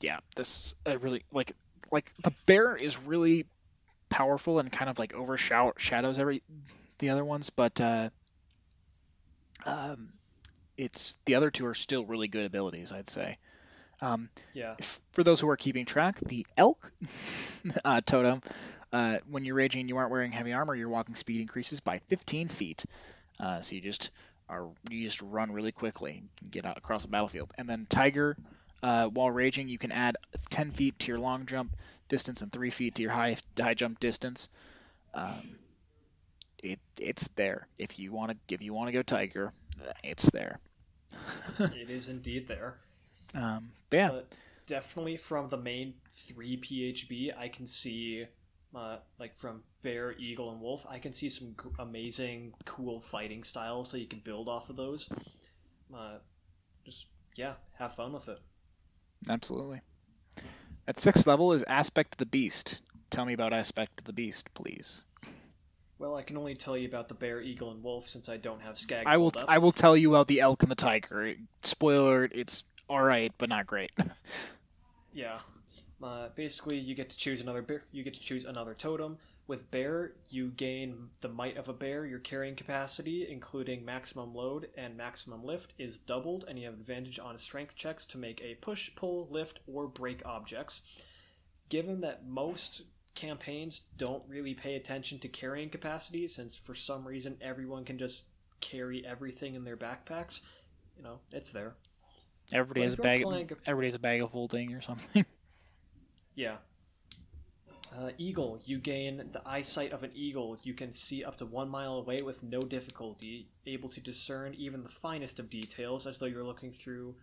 yeah, this I really like like the bear is really powerful and kind of like overshadows every the other ones, but uh, um, it's the other two are still really good abilities, I'd say. Um, yeah. If, for those who are keeping track, the elk uh, totem, uh, when you're raging and you aren't wearing heavy armor, your walking speed increases by 15 feet. Uh, so you just are you just run really quickly and get out across the battlefield. And then tiger, uh, while raging, you can add 10 feet to your long jump distance and 3 feet to your high high jump distance. Um, it it's there. If you want to if you want to go tiger, it's there. it is indeed there. Um, yeah, but definitely from the main three PHB, I can see, uh, like from bear, eagle, and wolf, I can see some g- amazing, cool fighting styles that you can build off of those. Uh, just yeah, have fun with it. Absolutely. At sixth level is Aspect of the Beast. Tell me about Aspect of the Beast, please. Well, I can only tell you about the bear, eagle, and wolf since I don't have SCAG. I will. I will tell you about the elk and the tiger. Spoiler: It's all right, but not great. yeah. Uh, basically, you get to choose another. You get to choose another totem. With bear, you gain the might of a bear. Your carrying capacity, including maximum load and maximum lift, is doubled, and you have advantage on strength checks to make a push, pull, lift, or break objects. Given that most campaigns don't really pay attention to carrying capacity, since for some reason everyone can just carry everything in their backpacks, you know, it's there. Everybody has a bag. Playing... Everybody has a bag of holding or something. yeah. Uh, eagle, you gain the eyesight of an eagle. You can see up to one mile away with no difficulty, able to discern even the finest of details, as though you're looking through,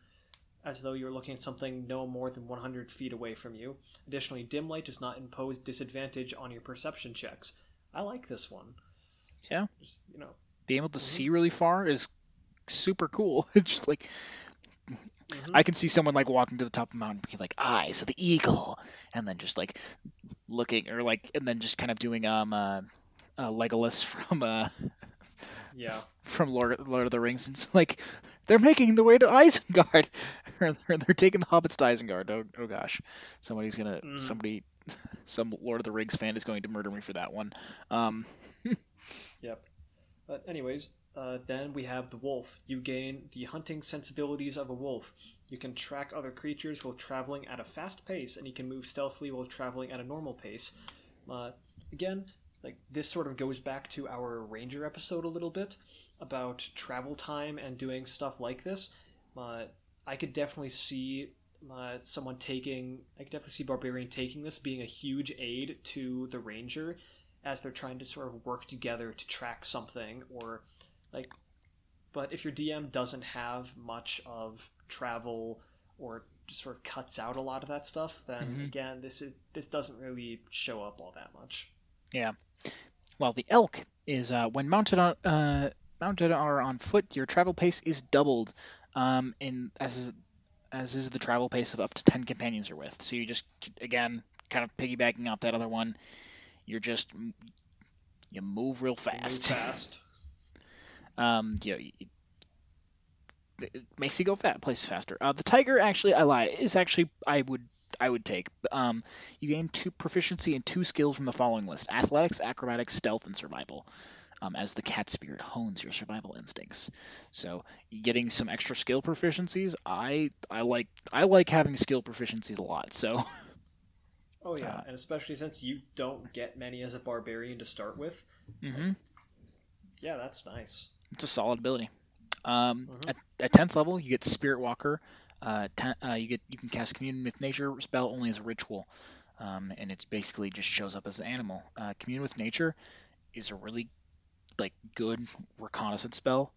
as though you're looking at something no more than 100 feet away from you. Additionally, dim light does not impose disadvantage on your perception checks. I like this one. Yeah, you know, being able to mm-hmm. see really far is super cool. It's just like Mm-hmm. I can see someone like walking to the top of the mountain, being like eyes of the eagle, and then just like looking, or like, and then just kind of doing um uh, uh Legolas from uh yeah from Lord Lord of the Rings. And it's like they're making the way to Isengard, or they're, they're taking the hobbits to Isengard. Oh, oh gosh, somebody's gonna mm. somebody some Lord of the Rings fan is going to murder me for that one. Um, yep. But anyways, uh, then we have the wolf. You gain the hunting sensibilities of a wolf. You can track other creatures while traveling at a fast pace, and you can move stealthily while traveling at a normal pace. Uh, again, like this sort of goes back to our ranger episode a little bit about travel time and doing stuff like this. Uh, I could definitely see uh, someone taking. I could definitely see barbarian taking this being a huge aid to the ranger as they're trying to sort of work together to track something or like, but if your DM doesn't have much of travel or just sort of cuts out a lot of that stuff, then mm-hmm. again, this is this doesn't really show up all that much. Yeah. Well, the elk is uh, when mounted on uh, mounted or on foot, your travel pace is doubled, um, in as as is the travel pace of up to ten companions you're with. So you just again kind of piggybacking off that other one. You're just you move real fast. Move fast. Um, you know, it makes you go fat, places faster. Uh, the tiger, actually, I lied. Is actually I would I would take. Um, you gain two proficiency and two skills from the following list: athletics, acrobatics, stealth, and survival. Um, as the cat spirit hones your survival instincts. So getting some extra skill proficiencies, I I like I like having skill proficiencies a lot. So. Oh yeah, uh, and especially since you don't get many as a barbarian to start with. Mm-hmm. Yeah, that's nice. It's a solid ability. Um, mm-hmm. at, at 10th level, you get Spirit Walker. Uh, ten, uh, you get you can cast Commune with Nature spell only as a ritual, um, and it's basically just shows up as an animal. Uh, Commune with Nature is a really like good reconnaissance spell,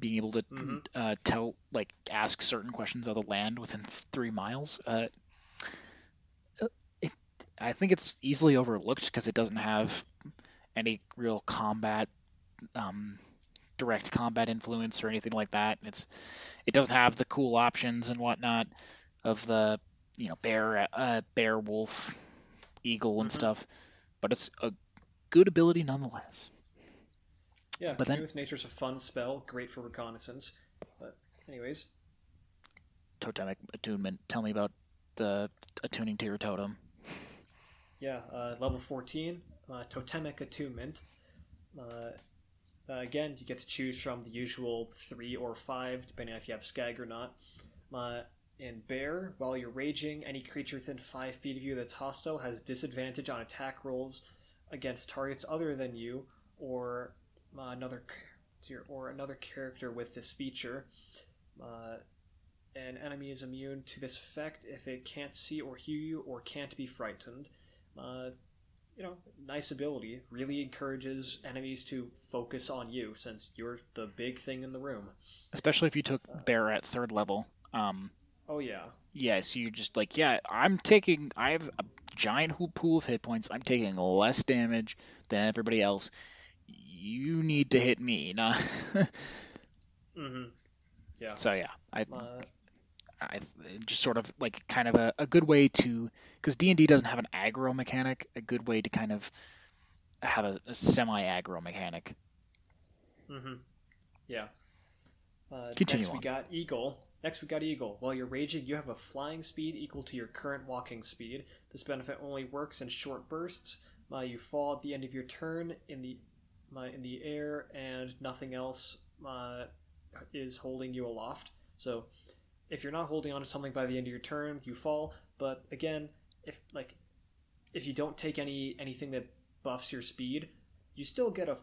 being able to mm-hmm. uh, tell like ask certain questions about the land within three miles. Uh, it, I think it's easily overlooked because it doesn't have any real combat um, direct combat influence or anything like that. It's it doesn't have the cool options and whatnot of the you know bear, uh, bear, wolf, eagle, and mm-hmm. stuff, but it's a good ability nonetheless. Yeah, but then with Nature's a fun spell, great for reconnaissance. But anyways, totemic attunement. Tell me about the attuning to your totem. Yeah, uh, level 14, uh, Totemic Attunement. Uh, uh, again, you get to choose from the usual three or five, depending on if you have SCAG or not. Uh, in Bear, while you're raging, any creature within five feet of you that's hostile has disadvantage on attack rolls against targets other than you or uh, another or another character with this feature. Uh, an enemy is immune to this effect if it can't see or hear you or can't be frightened. Uh, you know, nice ability. Really encourages enemies to focus on you since you're the big thing in the room. Especially if you took Bear at third level. Um, oh yeah. Yeah, so you're just like, yeah, I'm taking. I have a giant pool of hit points. I'm taking less damage than everybody else. You need to hit me, nah. mm-hmm. Yeah. So yeah, I. Uh, I just sort of like kind of a, a good way to because D and D doesn't have an aggro mechanic. A good way to kind of have a, a semi aggro mechanic. Mm-hmm. Yeah. Uh, Continue next on. we got Eagle. Next we got Eagle. While you're raging, you have a flying speed equal to your current walking speed. This benefit only works in short bursts. Uh, you fall at the end of your turn in the uh, in the air, and nothing else uh, is holding you aloft. So if you're not holding on to something by the end of your turn, you fall. But again, if like if you don't take any anything that buffs your speed, you still get a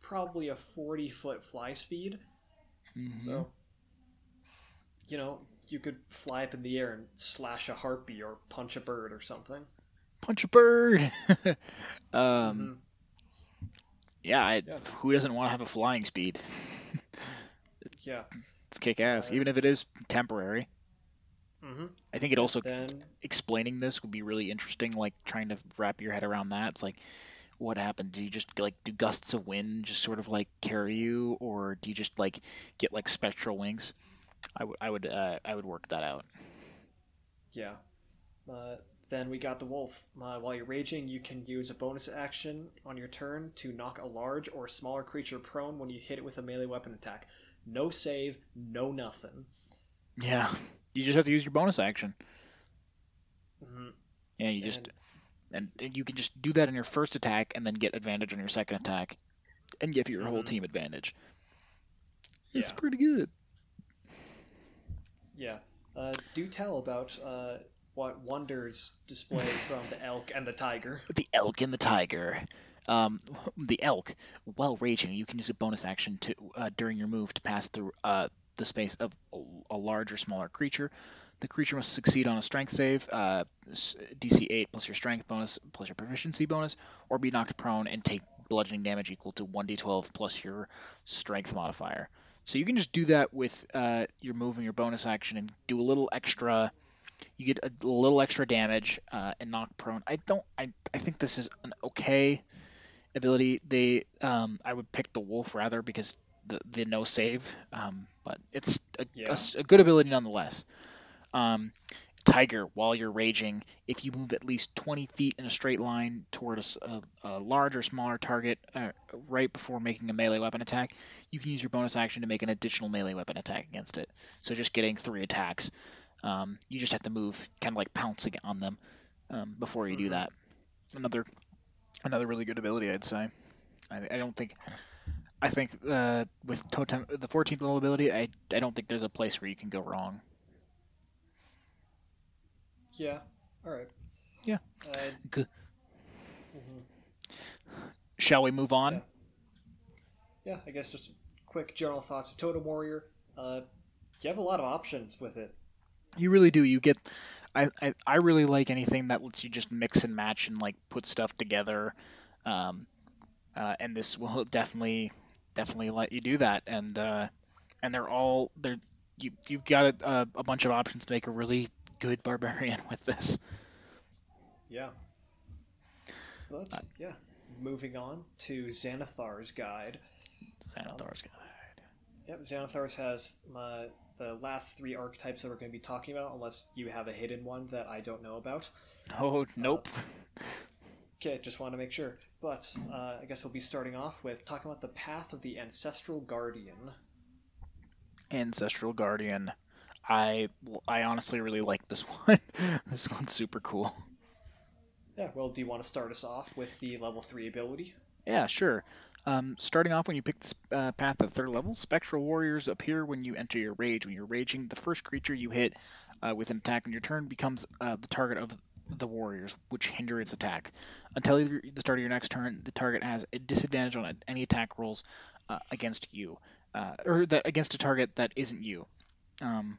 probably a 40 foot fly speed. Mm-hmm. So you know, you could fly up in the air and slash a harpy or punch a bird or something. Punch a bird. um, mm-hmm. yeah, I, yeah, who doesn't want to have a flying speed? yeah, it's kick ass, uh, even if it is temporary. Mm-hmm. I think it also then... explaining this would be really interesting, like trying to wrap your head around that. It's like, what happened? Do you just like do gusts of wind just sort of like carry you, or do you just like get like spectral wings? I would I would uh, I would work that out. Yeah. Uh, then we got the wolf. Uh, while you're raging, you can use a bonus action on your turn to knock a large or smaller creature prone when you hit it with a melee weapon attack. No save, no nothing. Yeah, you just have to use your bonus action. Mm-hmm. Yeah, you just and... and you can just do that in your first attack and then get advantage on your second attack, and give your mm-hmm. whole team advantage. It's yeah. pretty good. Yeah. Uh, do tell about uh, what wonders display from the elk and the tiger. The elk and the tiger. Um, the elk, while raging, you can use a bonus action to uh, during your move to pass through uh, the space of a large or smaller creature. The creature must succeed on a strength save, uh, DC 8 plus your strength bonus plus your proficiency bonus, or be knocked prone and take bludgeoning damage equal to 1d12 plus your strength modifier. So you can just do that with uh, your move and your bonus action and do a little extra. You get a little extra damage uh, and knock prone. I don't. I I think this is an okay ability. They um, I would pick the wolf rather because the the no save. Um, but it's a, yeah. a, a, good ability nonetheless. Um, Tiger, while you're raging, if you move at least 20 feet in a straight line toward a, a, a large or smaller target uh, right before making a melee weapon attack, you can use your bonus action to make an additional melee weapon attack against it. So just getting three attacks. Um, you just have to move, kind of like pouncing on them um, before you do mm-hmm. that. Another another really good ability, I'd say. I, I don't think. I think uh, with totem the 14th level ability, I, I don't think there's a place where you can go wrong. Yeah. All right. Yeah. Uh, Good. Mm-hmm. Shall we move on? Yeah. yeah. I guess just quick general thoughts of Totem Warrior. Uh, you have a lot of options with it. You really do. You get. I, I, I really like anything that lets you just mix and match and like put stuff together. Um, uh, and this will definitely definitely let you do that. And uh, and they're all they're you you've got a, a bunch of options to make a really good barbarian with this. Yeah. But, uh, yeah. Moving on to Xanathar's Guide. Xanathar's um, Guide. Yep, Xanathar's has uh, the last three archetypes that we're going to be talking about, unless you have a hidden one that I don't know about. Oh, nope. Uh, okay, just want to make sure. But uh, I guess we'll be starting off with talking about the path of the Ancestral Guardian. Ancestral Guardian. I I honestly really like this one. this one's super cool. Yeah, well, do you want to start us off with the level 3 ability? Yeah, sure. Um, starting off when you pick this uh, path at third level, Spectral Warriors appear when you enter your rage. When you're raging, the first creature you hit uh, with an attack on your turn becomes uh, the target of the warriors, which hinder its attack. Until the start of your next turn, the target has a disadvantage on any attack rolls uh, against you, uh, or that against a target that isn't you. Um,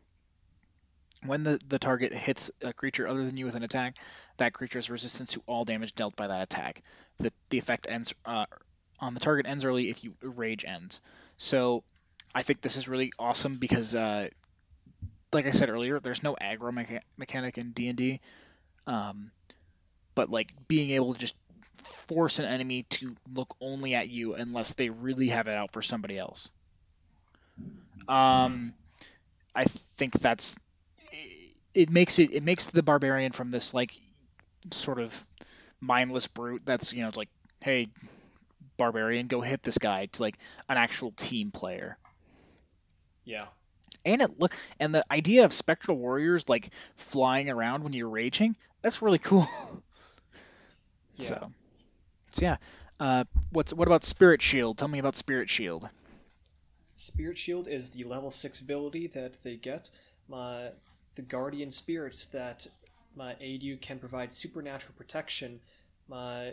when the, the target hits a creature other than you with an attack, that creature has resistance to all damage dealt by that attack. The, the effect ends uh, on the target ends early if you rage ends. So I think this is really awesome because, uh, like I said earlier, there's no aggro mecha- mechanic in D and D, um, but like being able to just force an enemy to look only at you unless they really have it out for somebody else. Um, I think that's it makes it it makes the barbarian from this like sort of mindless brute that's you know it's like hey barbarian go hit this guy to like an actual team player. Yeah. And it look and the idea of spectral warriors like flying around when you're raging that's really cool. Yeah. so so yeah. Uh what's what about spirit shield? Tell me about spirit shield. Spirit shield is the level 6 ability that they get. My the guardian spirits that uh, aid you can provide supernatural protection uh,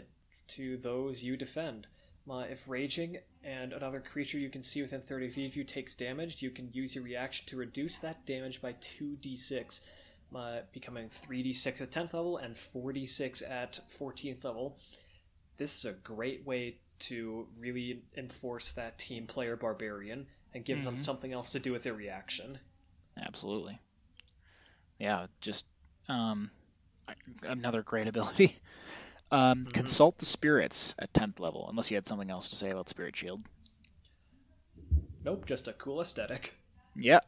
to those you defend. Uh, if raging and another creature you can see within 30 feet of you takes damage, you can use your reaction to reduce that damage by 2d6, uh, becoming 3d6 at 10th level and 4d6 at 14th level. This is a great way to really enforce that team player barbarian and give mm-hmm. them something else to do with their reaction. Absolutely yeah, just um, another great ability. Um, mm-hmm. Consult the spirits at 10th level, unless you had something else to say about Spirit Shield. Nope, just a cool aesthetic. Yeah.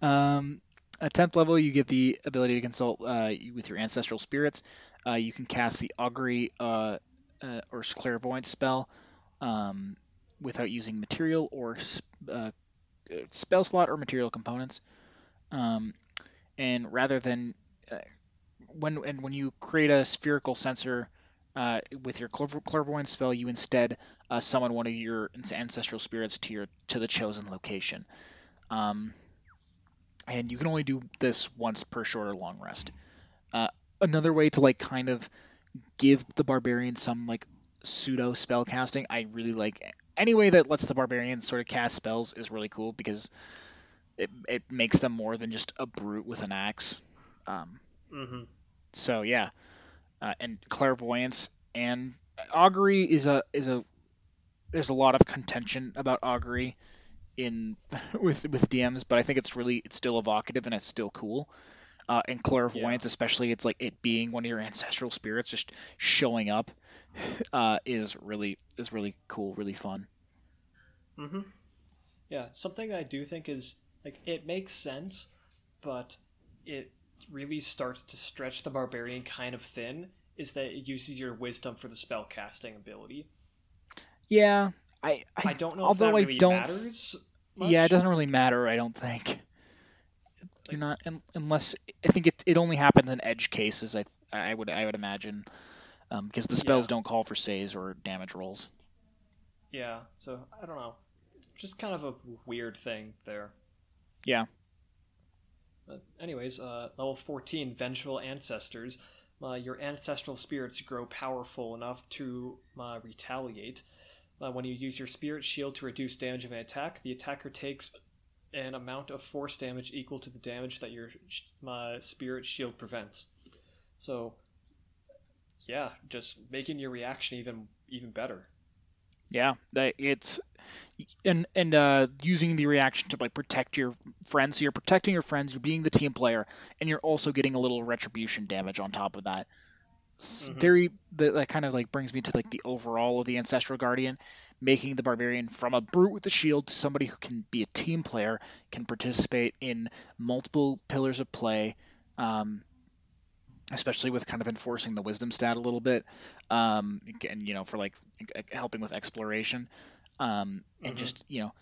Um, at 10th level, you get the ability to consult uh, with your ancestral spirits. Uh, you can cast the Augury uh, uh or Clairvoyant spell um, without using material or uh, spell slot or material components. Um, and rather than uh, when and when you create a spherical sensor uh, with your clairvoyance spell, you instead uh, summon one of your ancestral spirits to your to the chosen location. Um, and you can only do this once per short or long rest. Uh, another way to like kind of give the barbarian some like pseudo spell casting, I really like any way that lets the barbarian sort of cast spells is really cool because it, it makes them more than just a brute with an axe. Um, mm-hmm. So yeah, uh, and clairvoyance and augury is a is a there's a lot of contention about augury in with with DMs, but I think it's really it's still evocative and it's still cool. Uh, and clairvoyance, yeah. especially, it's like it being one of your ancestral spirits just showing up, uh, is really is really cool, really fun. Mm-hmm. Yeah, something I do think is like it makes sense, but it really starts to stretch the barbarian kind of thin. Is that it uses your wisdom for the spell casting ability? Yeah, I I, I don't know. Although really I don't, matters. Much. Yeah, it doesn't really matter. I don't think. You're not unless I think it it only happens in edge cases. I I would I would imagine um, because the spells yeah. don't call for saves or damage rolls. Yeah, so I don't know. Just kind of a weird thing there. Yeah. But anyways, uh, level 14, Vengeful Ancestors. Uh, your ancestral spirits grow powerful enough to uh, retaliate. Uh, when you use your spirit shield to reduce damage of an attack, the attacker takes an amount of force damage equal to the damage that your uh, spirit shield prevents. So, yeah, just making your reaction even even better. Yeah, that it's and and uh, using the reaction to like protect your friends. So you're protecting your friends. You're being the team player, and you're also getting a little retribution damage on top of that. Mm-hmm. Very that, that kind of like brings me to like the overall of the ancestral guardian, making the barbarian from a brute with a shield to somebody who can be a team player, can participate in multiple pillars of play. Um, especially with kind of enforcing the wisdom stat a little bit, um, and you know for like helping with exploration, um, and mm-hmm. just you know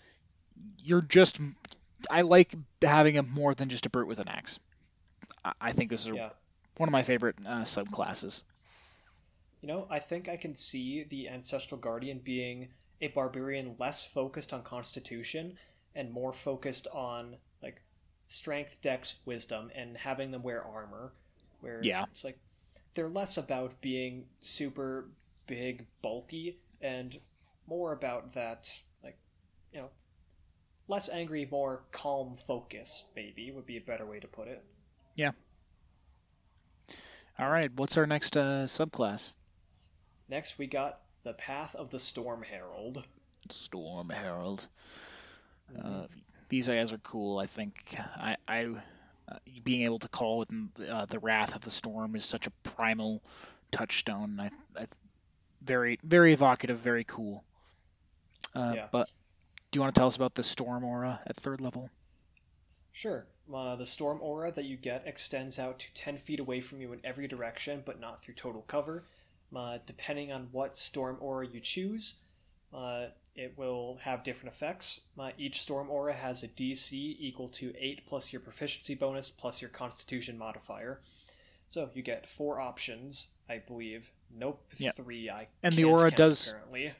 you're just I like having him more than just a brute with an axe. I, I think this is Yeah. one of my favorite uh, subclasses. You know, I think I can see the Ancestral Guardian being a barbarian less focused on constitution and more focused on like strength, dex, wisdom, and having them wear armor. Where Yeah. it's like they're less about being super big, bulky, and more about that like you know less angry, more calm focus. Maybe would be a better way to put it. Yeah. All right, what's our next uh, subclass? Next, we got the Path of the Storm Herald. Storm Herald. Uh, these guys are cool. I think I, I uh, being able to call within uh, the wrath of the storm is such a primal touchstone. I, I very very evocative, very cool. Uh, Yeah. But do you want to tell us about the storm aura at third level? Sure. Uh, the storm aura that you get extends out to 10 feet away from you in every direction, but not through total cover. Uh, depending on what storm aura you choose, uh, it will have different effects. Uh, each storm aura has a DC equal to 8 plus your proficiency bonus plus your constitution modifier. So you get four options, I believe. Nope, Yeah. three. I And the aura does- currently.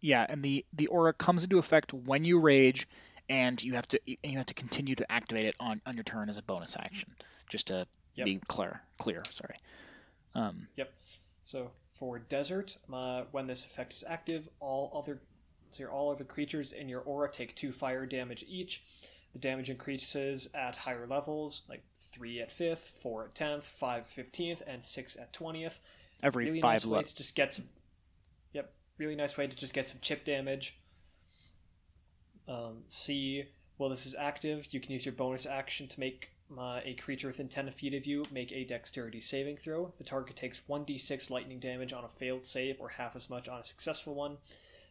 Yeah, and the the aura comes into effect when you rage, and you have to you have to continue to activate it on, on your turn as a bonus action. Just to Yep. be clear, clear. Sorry. Um, yep. So for desert, uh, when this effect is active, all other so your all other creatures in your aura take two fire damage each. The damage increases at higher levels, like three at fifth, four at tenth, five at fifteenth, and six at twentieth. every Really five nice to just get some. Yep, really nice way to just get some chip damage. Um, Sea. While this is active, you can use your bonus action to make uh, a creature within 10 feet of you make a dexterity saving throw. The target takes 1d6 lightning damage on a failed save or half as much on a successful one.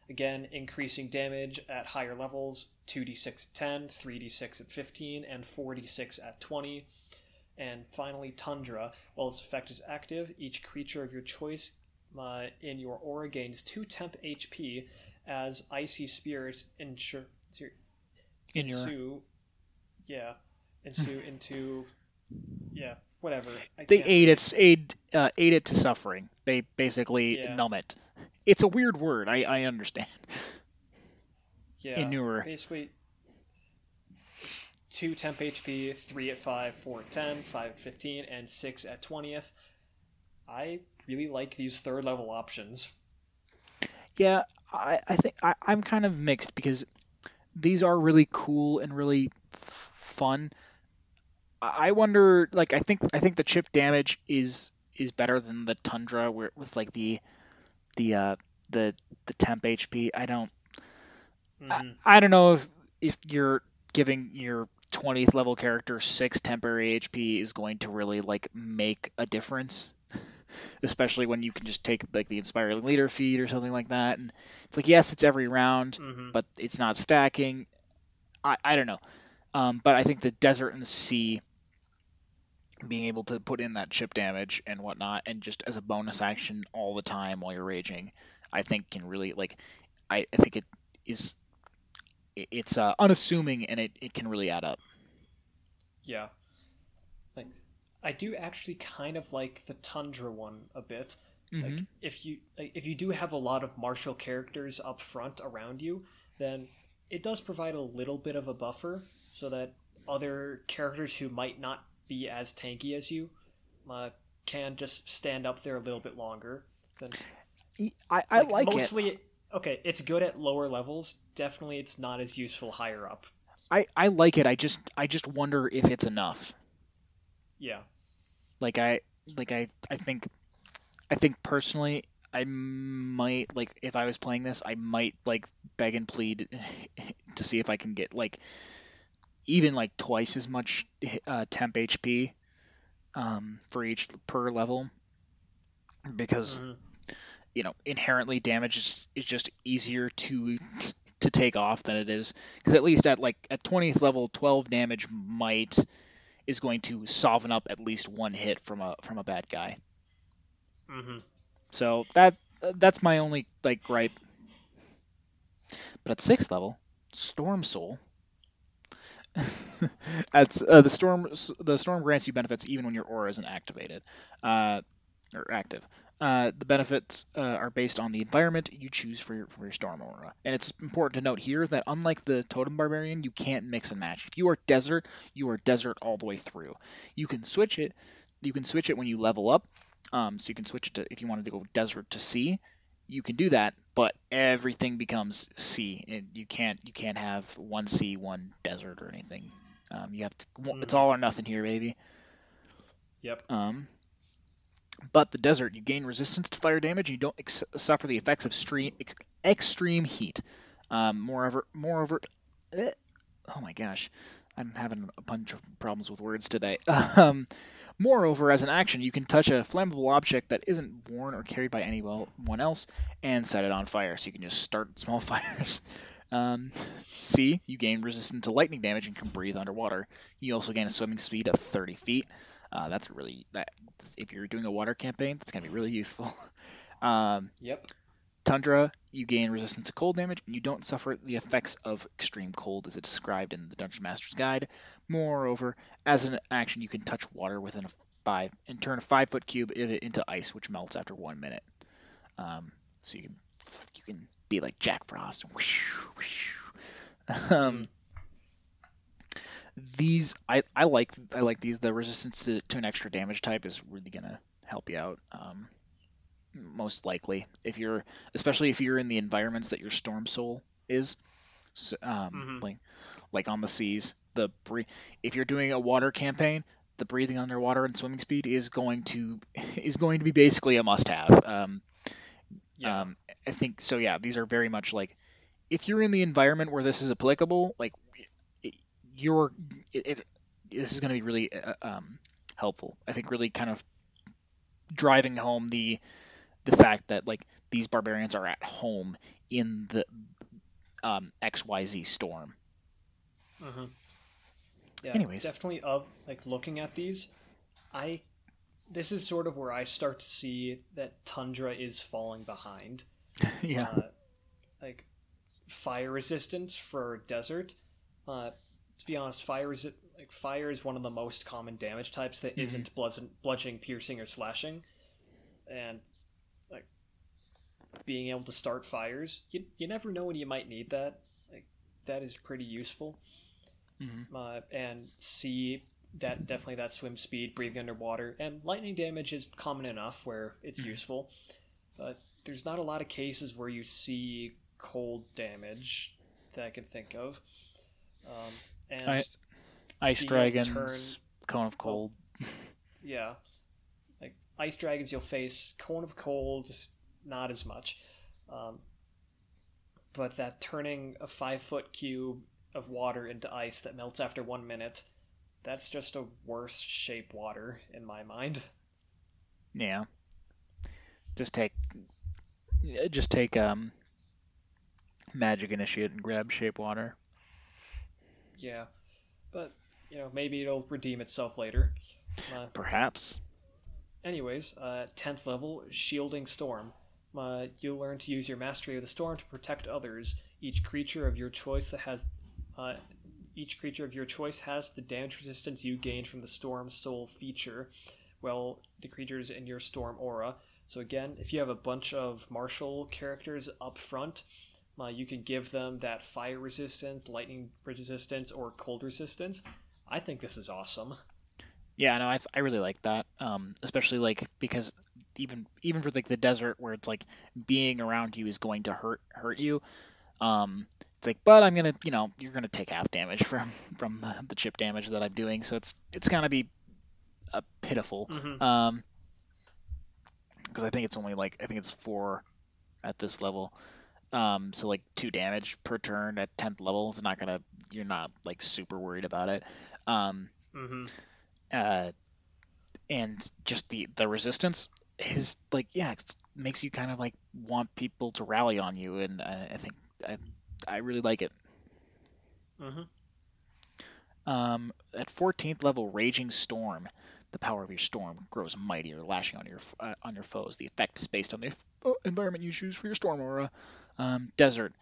Again, increasing damage at higher levels 2d6 at 10, 3d6 at 15, and 4d6 at 20. And finally, Tundra. While this effect is active, each creature of your choice uh, in your aura gains 2 temp HP as icy spirits ensure, in your ensue, yeah, ensue into, yeah, whatever. I they can't- aid its aid uh, aid it to suffering. They basically Yeah. numb it. It's a weird word. I, I understand. yeah, inure. basically two temp HP, three at five, four at 10, five at fifteen, and six at twentieth. I really like these third level options. Yeah, I, I think I, I'm kind of mixed because these are really cool and really f- fun. I I wonder, like, I think I think the chip damage is is better than the tundra, where with like the the uh the the temp HP. I don't I, Mhm. I don't know if if you're giving your 20th level character six temporary HP is going to really like make a difference. Especially when you can just take like the inspiring leader feat or something like that, and it's like yes, it's every round, Mhm. but it's not stacking. I, I don't know, um, but I think the desert and the sea, being able to put in that chip damage and whatnot, and just as a bonus action all the time while you're raging, I think can really like, I, I think it is, it- it's uh, unassuming and it, it can really add up. Yeah. Like I do actually kind of like the Tundra one a bit. Mm-hmm. Like if you if you do have a lot of martial characters up front around you, then it does provide a little bit of a buffer so that other characters who might not be as tanky as you uh, can just stand up there a little bit longer. Since I, I like, it. mostly okay, it's good at lower levels. Definitely, it's not as useful higher up. I, I like it. I just I just wonder if it's enough. Yeah. like i like i i think i think personally i might like if i was playing this i might like beg and plead to see if i can get like even like twice as much uh, temp hp um, for each per level because Mhm. you know inherently damage is, is just easier to to take off than it is because at least at like at 20th level 12 damage might is going to soften up at least one hit from a from a bad guy Mhm. so that that's my only like gripe but at sixth level storm soul Uh, the storm. The storm grants you benefits even when your aura isn't activated, uh, or active. Uh, the benefits uh, are based on the environment you choose for your, for your storm aura, and it's important to note here that unlike the totem barbarian, you can't mix and match. If you are desert, you are desert all the way through. You can switch it. You can switch it when you level up. Um, so you can switch it to if you wanted to go desert to sea, you can do that, but everything becomes sea. And you can't you can't have one sea, one desert, or anything. Um, you have to. It's Mhm. all or nothing here, baby. Yep. Um, but the desert, you gain resistance to fire damage. And you don't ex- suffer the effects of stream, ex- extreme heat. Um, moreover, moreover, eh, oh my gosh, I'm having a bunch of problems with words today. Um, moreover, as an action, you can touch a flammable object that isn't worn or carried by anyone else and set it on fire. So you can just start small fires. Um, Sea, you gain resistance to lightning damage and can breathe underwater. You also gain a swimming speed of 30 feet. Uh, that's really that. If you're doing a water campaign, that's gonna be really useful. Um, Yep. Tundra, you gain resistance to cold damage, and you don't suffer the effects of extreme cold as it's described in the Dungeon Master's Guide. Moreover, as an action, you can touch water within a five and turn a five foot cube of it into ice, which melts after one minute. Um, so you can you can be like Jack Frost. whoosh. Um, these I, I like I like these. The resistance to, to an extra damage type is really gonna help you out. Um, most likely if you're especially if you're in the environments that your storm soul is so, um, Mhm. like like on the seas the bre- if you're doing a water campaign the breathing underwater and swimming speed is going to is going to be basically a must have um, Yeah. um, i think so yeah these are very much like if you're in the environment where this is applicable like it, you're it, it this is going to be really uh, um, helpful i think really kind of driving home the the fact that like these barbarians are at home in the um, XYZ storm. Mm-hmm. Yeah, Anyways. definitely of like looking at these, I this is sort of where I start to see that Tundra is falling behind. yeah. Uh, like fire resistance for desert. Uh, to be honest, fire is like fire is one of the most common damage types that Mhm. not bludgeon, bludgeoning, piercing, or slashing, and being able to start fires, you you never know when you might need that. Like that is pretty useful. Mhm. Uh, and see that definitely that swim speed, breathing underwater, and lightning damage is common enough where it's Mhm. useful. But there's not a lot of cases where you see cold damage that I can think of. Um, and I- Ice being able to dragons, turn- cone of cold. yeah, like ice dragons, you'll face cone of cold, not as much. Um, but that turning a five foot cube of water into ice that melts after one minute, that's just a worse shape water in my mind. Yeah. Just take, just take um, magic initiate and grab shape water. Yeah, but you know maybe it'll redeem itself later. Uh, Perhaps. Anyways, uh, 10th level, Shielding Storm. Uh, you'll learn to use your Mastery of the Storm to protect others. Each creature of your choice that has. Uh, each creature of your choice has the damage resistance you gained from the Storm Soul feature, well, the creatures in your Storm aura. So, again, if you have a bunch of martial characters up front, uh, you can give them that fire resistance, lightning resistance, or cold resistance. I think this is awesome. Yeah, no, I, th- I really like that. Um, especially like because even even for like the desert where it's like being around you is going to hurt hurt you. Um, it's like, but I'm gonna, you know, you're gonna take half damage from from the, chip damage that I'm doing, so it's it's gonna be a pitiful. Mm-hmm. Um, because I think it's only like I think it's four at this level. Um, so like two damage per turn at tenth level is not gonna. You're not like super worried about it. Um, Mm-hmm. uh, and just the the resistance is like yeah, it makes you kind of like want people to rally on you, and uh, I think I I really like it. Mm-hmm. Um, at 14th level, Raging Storm. The power of your storm grows mightier, lashing on your uh, on your foes. The effect is based on the uh, environment you choose for your storm aura. Um, desert.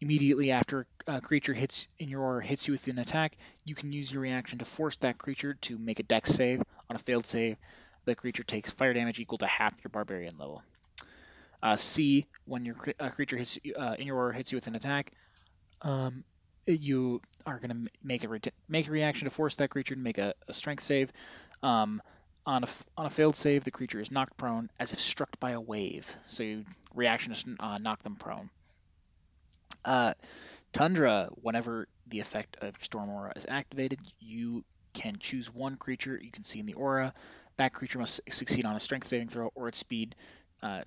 immediately after a creature hits in your aura hits you with an attack, you can use your reaction to force that creature to make a dex save. On a failed save, the creature takes fire damage equal to half your barbarian level. Uh, Sea, when your uh, creature hits uh, in your aura hits you with an attack, um, you are going to make a re- make a reaction to force that creature to make a, a strength save. Um, on a, on a failed save, the creature is knocked prone as if struck by a wave. So you reaction is uh, knock them prone. Uh, Tundra, whenever the effect of Storm Aura is activated, you can choose one creature you can see in the aura. That creature must succeed on a strength saving throw, or its speed uh,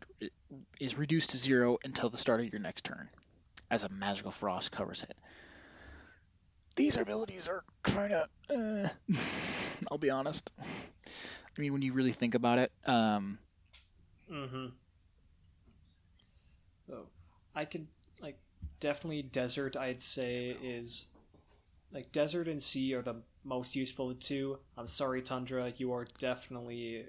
is reduced to zero until the start of your next turn, as a magical frost covers it. These abilities are kind of, uh, I'll be honest. I mean, when you really think about it, um, Mm-hmm. So I could like definitely desert. I'd say is like desert and sea are the most useful of two. I'm sorry, tundra. You are definitely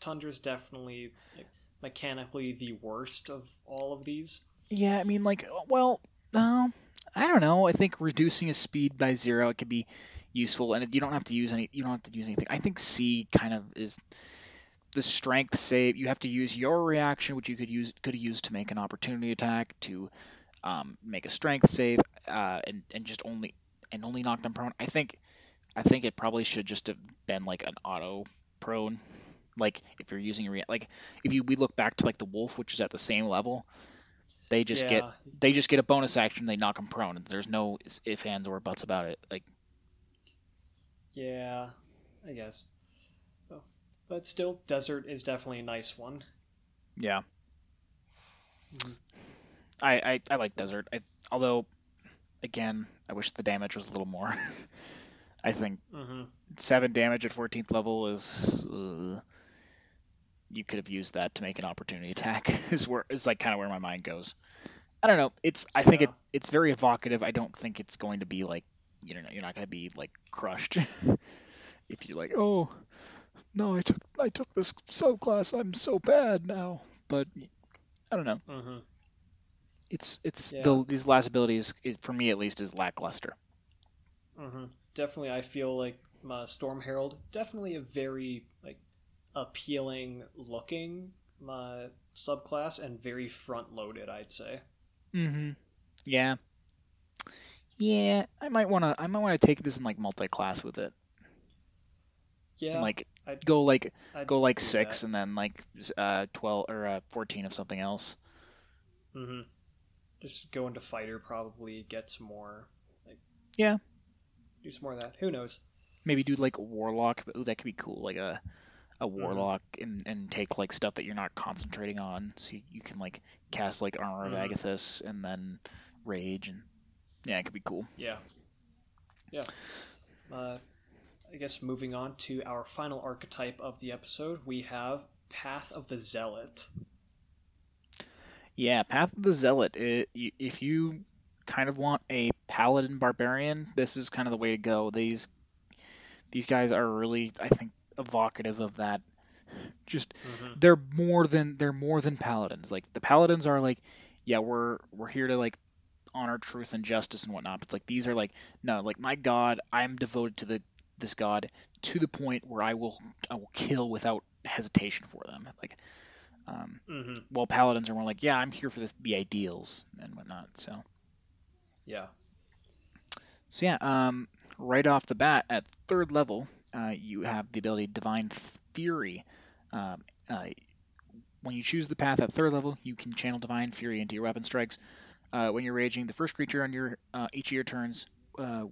tundra's definitely like, mechanically the worst of all of these. Yeah, I mean, like, well, no, I don't know. I think reducing his speed by zero it could be useful, and you don't have to use any. You don't have to use anything. I think Sea kind of is the strength save. You have to use your reaction, which you could use could use to make an opportunity attack to um, make a strength save, uh, and and just only and only knock them prone. I think I think it probably should just have been like an auto prone. Like if you're using a rea- like if you we look back to like the wolf, which is at the same level, they just yeah. get they just get a bonus action. They knock them prone. There's no if ands or buts about it. Like Yeah, I guess. Oh, but still, desert is definitely a nice one. yeah, Mhm. I I, I like desert. I, although again, I wish the damage was a little more. I think Mm-hmm. seven damage at 14th level is. Uh, you could have used that to make an opportunity attack. is where is like kind of where my mind goes. I don't know. It's I think it it's very evocative. I don't think it's going to be like you know you're not going to be like crushed if you're like oh no I took I took this subclass I'm so bad now. But I don't know. Mm-hmm. It's it's Yeah. the these last abilities is, for me at least is lackluster. Mm-hmm. Definitely, I feel like uh, Storm Herald definitely a very like appealing looking uh, subclass and very front loaded. I'd say. Mm-hmm. Yeah. Yeah, I might wanna I might wanna take this in like multi-class with it. Yeah, and like I'd- go like I'd go like six that. and then like uh twelve or uh, fourteen of something else. Mm-hmm. Just go into fighter probably get some more. Like Yeah. do some more of that. Who knows? Maybe do like warlock. But, ooh, that could be cool. Like a a warlock and and take like stuff that you're not concentrating on, so you, you can like cast like armor of Mhm. Agathys and then rage and yeah, it could be cool. Yeah. Yeah. Uh, I guess moving on to our final archetype of the episode, we have Path of the Zealot. Yeah, Path of the Zealot. It, if you kind of want a paladin barbarian, this is kind of the way to go. These these guys are really, I think, evocative of that. Just Mm-hmm. they're more than they're more than paladins. Like the paladins are like, yeah, we're we're here to like honor truth and justice and whatnot. But it's like these are like no, like my god, I'm devoted to the this god to the point where I will I will kill without hesitation for them. Like um, Mm-hmm. well, paladins are more like, yeah, I'm here for this, the ideals and whatnot. So, Yeah. so yeah, um, right off the bat at third level, uh, you have the ability Divine Fury. Um, uh, when you choose the path at third level, you can channel Divine Fury into your weapon strikes. Uh, when you're raging, the first creature on your uh, each of your turns, uh,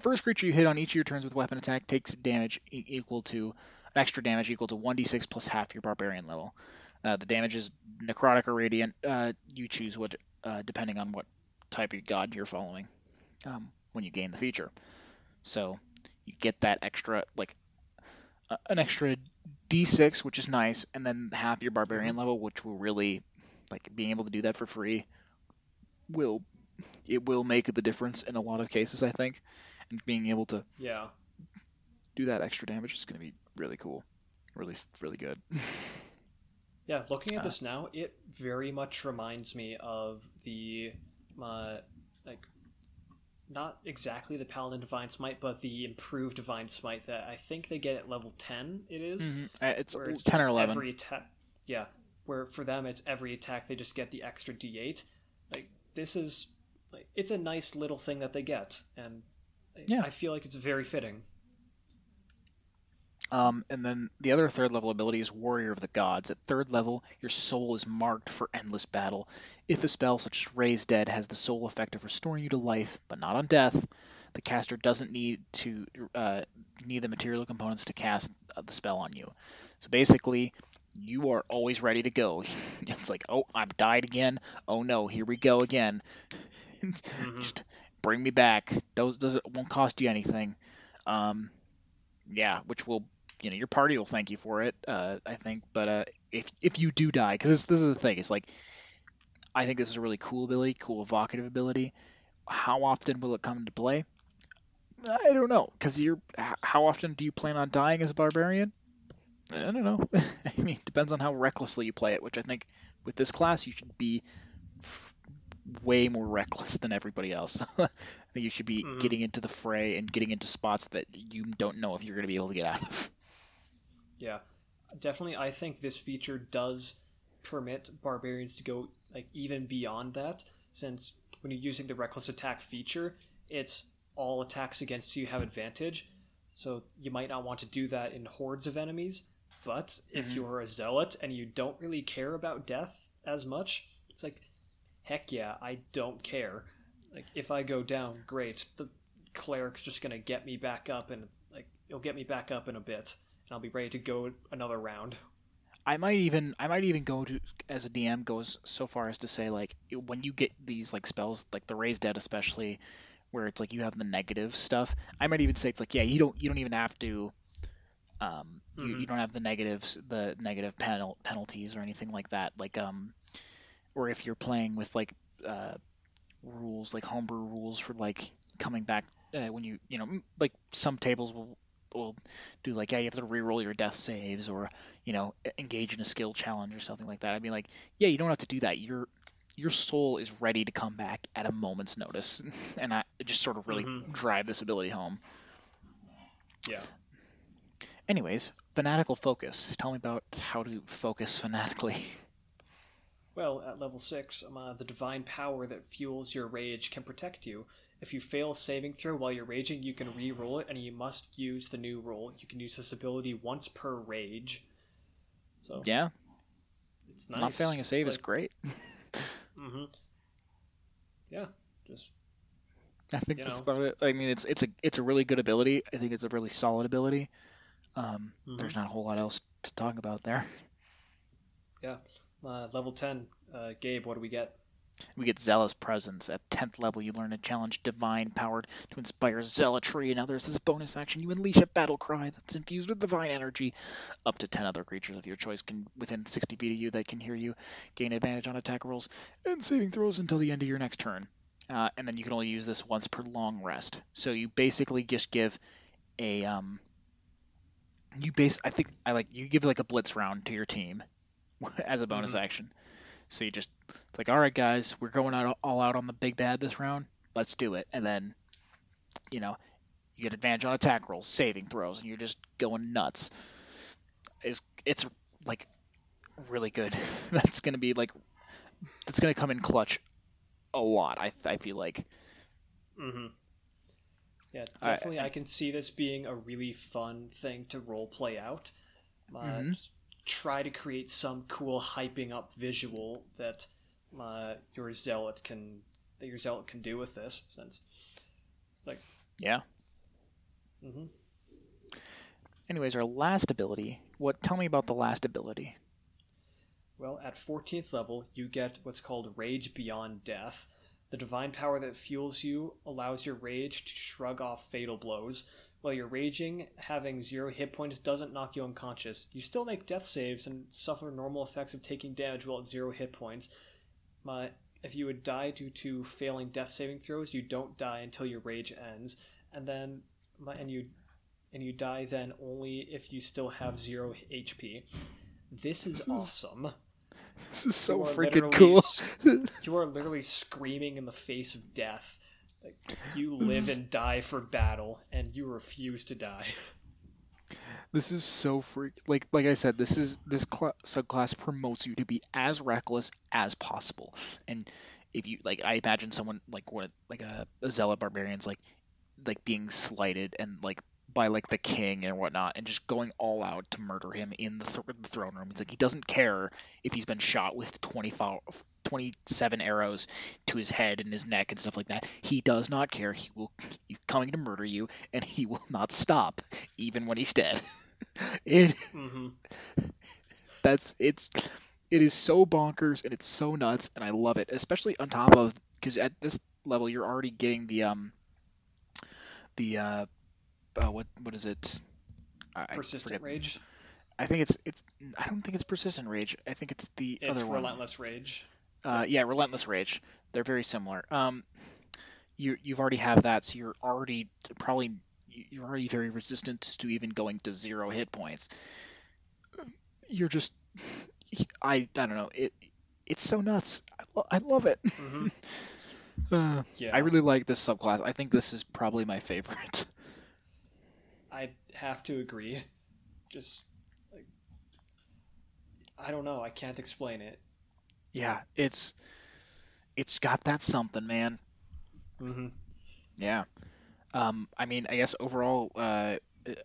first creature you hit on each of your turns with weapon attack takes damage e- equal to extra damage equal to 1d6 plus half your barbarian level. Uh, the damage is necrotic or radiant. Uh, you choose what, uh, depending on what type of god you're following, um, when you gain the feature. So you get that extra, like uh, an extra d6, which is nice, and then half your barbarian level, which will really, like, being able to do that for free, will it will make the difference in a lot of cases, I think. And being able to Yeah. do that extra damage is going to be really cool, really really good. Yeah, looking at Uh, this now, it very much reminds me of the, uh, like, not exactly the Paladin Divine Smite, but the improved Divine Smite that I think they get at level 10, it is, Mhm. Uh, It's, it's 10 or 11. Every attack, yeah, where for them it's every attack they just get the extra d8. Like, this is, like, it's a nice little thing that they get, and Yeah. I feel like it's very fitting. Um, and then the other third level ability is Warrior of the Gods. At third level, your soul is marked for endless battle. If a spell such as Raise Dead has the sole effect of restoring you to life, but not on death, the caster doesn't need to uh, need the material components to cast uh, the spell on you. So basically, you are always ready to go. it's like, oh, I've died again. Oh no, here we go again. Mhm. Just bring me back. Those does it won't cost you anything. Um, yeah, which will you know your party will thank you for it. Uh, I think, but uh, if if you do die, because this, this is the thing, it's like I think this is a really cool ability, cool evocative ability. How often will it come into play? I don't know, because you're. How often do you plan on dying as a barbarian? I don't know. I mean, it depends on how recklessly you play it, which I think with this class you should be way more reckless than everybody else. I think you should be Mhm. getting into the fray and getting into spots that you don't know if you're going to be able to get out of. Yeah, definitely. I think this feature does permit barbarians to go like even beyond that, since when you're using the reckless attack feature, it's all attacks against you have advantage. So you might not want to do that in hordes of enemies. But if Mhm. you're a zealot and you don't really care about death as much, it's like, heck yeah, I don't care. Like if I go down, great. The cleric's just gonna get me back up, and like it'll get me back up in a bit and I'll be ready to go another round. I might even I might even go to as a DM goes so far as to say like when you get these like spells like the raised dead especially where it's like you have the negative stuff I might even say it's like yeah you don't you don't even have to um you, Mhm. you don't have the negatives the negative penal- penalties or anything like that like um or if you're playing with like uh rules like homebrew rules for like coming back uh, when you you know like some tables will will do like yeah you have to re-roll your death saves or you know engage in a skill challenge or something like that i'd be like yeah you don't have to do that your your soul is ready to come back at a moment's notice and i just sort of really Mhm. drive this ability home Yeah. anyways fanatical focus tell me about how to focus fanatically Well, at level 6, um, uh, the divine power that fuels your rage can protect you. If you fail a saving throw while you're raging, you can re roll it, and you must use the new roll. You can use this ability once per rage. So, yeah it's nice. not failing a save is great hmm Yeah, just I think you that's know. about it. I mean, it's it's a it's a really good ability. I think it's a really solid ability. Um, Mhm. There's not a whole lot else to talk about there. Yeah, uh, level 10. Uh, Gabe, what do we get? We get Zealous Presence. At 10th level, you learn to challenge Divine Powered to inspire zealotry in others. As a bonus action, you unleash a battle cry that's infused with divine energy. Up to 10 other creatures of your choice can within 60 feet of you that can hear you gain advantage on attack rolls and saving throws until the end of your next turn. Uh, and then you can only use this once per long rest. So you basically just give a um. You base. I think I like you give like a blitz round to your team as a bonus Mhm. action. So you just it's like, all right, guys, we're going out all out on the big bad this round. Let's do it. And then, you know, you get advantage on attack rolls, saving throws, and you're just going nuts. It's it's like really good. That's gonna be like that's gonna come in clutch a lot. I I feel like. Mm-hmm. Yeah, I- definitely. I, can see this being a really fun thing to role play out. Uh, Mhm. just try to create some cool hyping up visual that uh, your zealot can that your zealot can do with this. Since, like Yeah. hmm Anyways, our last ability. What? Tell me about the last ability. well, at 14th level, you get what's called Rage Beyond Death. The divine power that fuels you allows your rage to shrug off fatal blows. While you're raging, having zero hit points doesn't knock you unconscious. You still make death saves and suffer normal effects of taking damage while at zero hit points. If you would die due to failing death saving throws, you don't die until your rage ends, and then and you and you die then only if you still have zero HP. This is awesome. This is so freaking cool. You are literally screaming in the face of death. Like, you live and die for battle, and you refuse to die. This is so freak. Like like I said, this is this cl- subclass promotes you to be as reckless as possible. And if you like, I imagine someone like what like a, a zealot barbarian's like like being slighted and like by like the king and whatnot, and just going all out to murder him in the, th- the throne room. He's like he doesn't care if he's been shot with 25, 27 arrows to his head and his neck and stuff like that. He does not care. He will he's coming to murder you, and he will not stop even when he's dead. it hmm that's it's it is so bonkers and it's so nuts and I love it, especially on top of because at this level you're already getting the um the uh, uh what what is it? I, I Persistent forget. rage. I think it's it's I don't think it's persistent rage. I think it's the It's other one. relentless rage. Uh, yeah, relentless rage. They're very similar. Um, you you've already have that, so you're already probably you're already very resistant to even going to zero hit points. You're just I I don't know it. It's so nuts. I, lo- I love it. hmm Uh, Yeah, I really like this subclass. I think this is probably my favorite. I have to agree. Just like I don't know, I can't explain it. Yeah, it's it's got that something, man. hmm Yeah. Um, I mean, I guess overall, uh,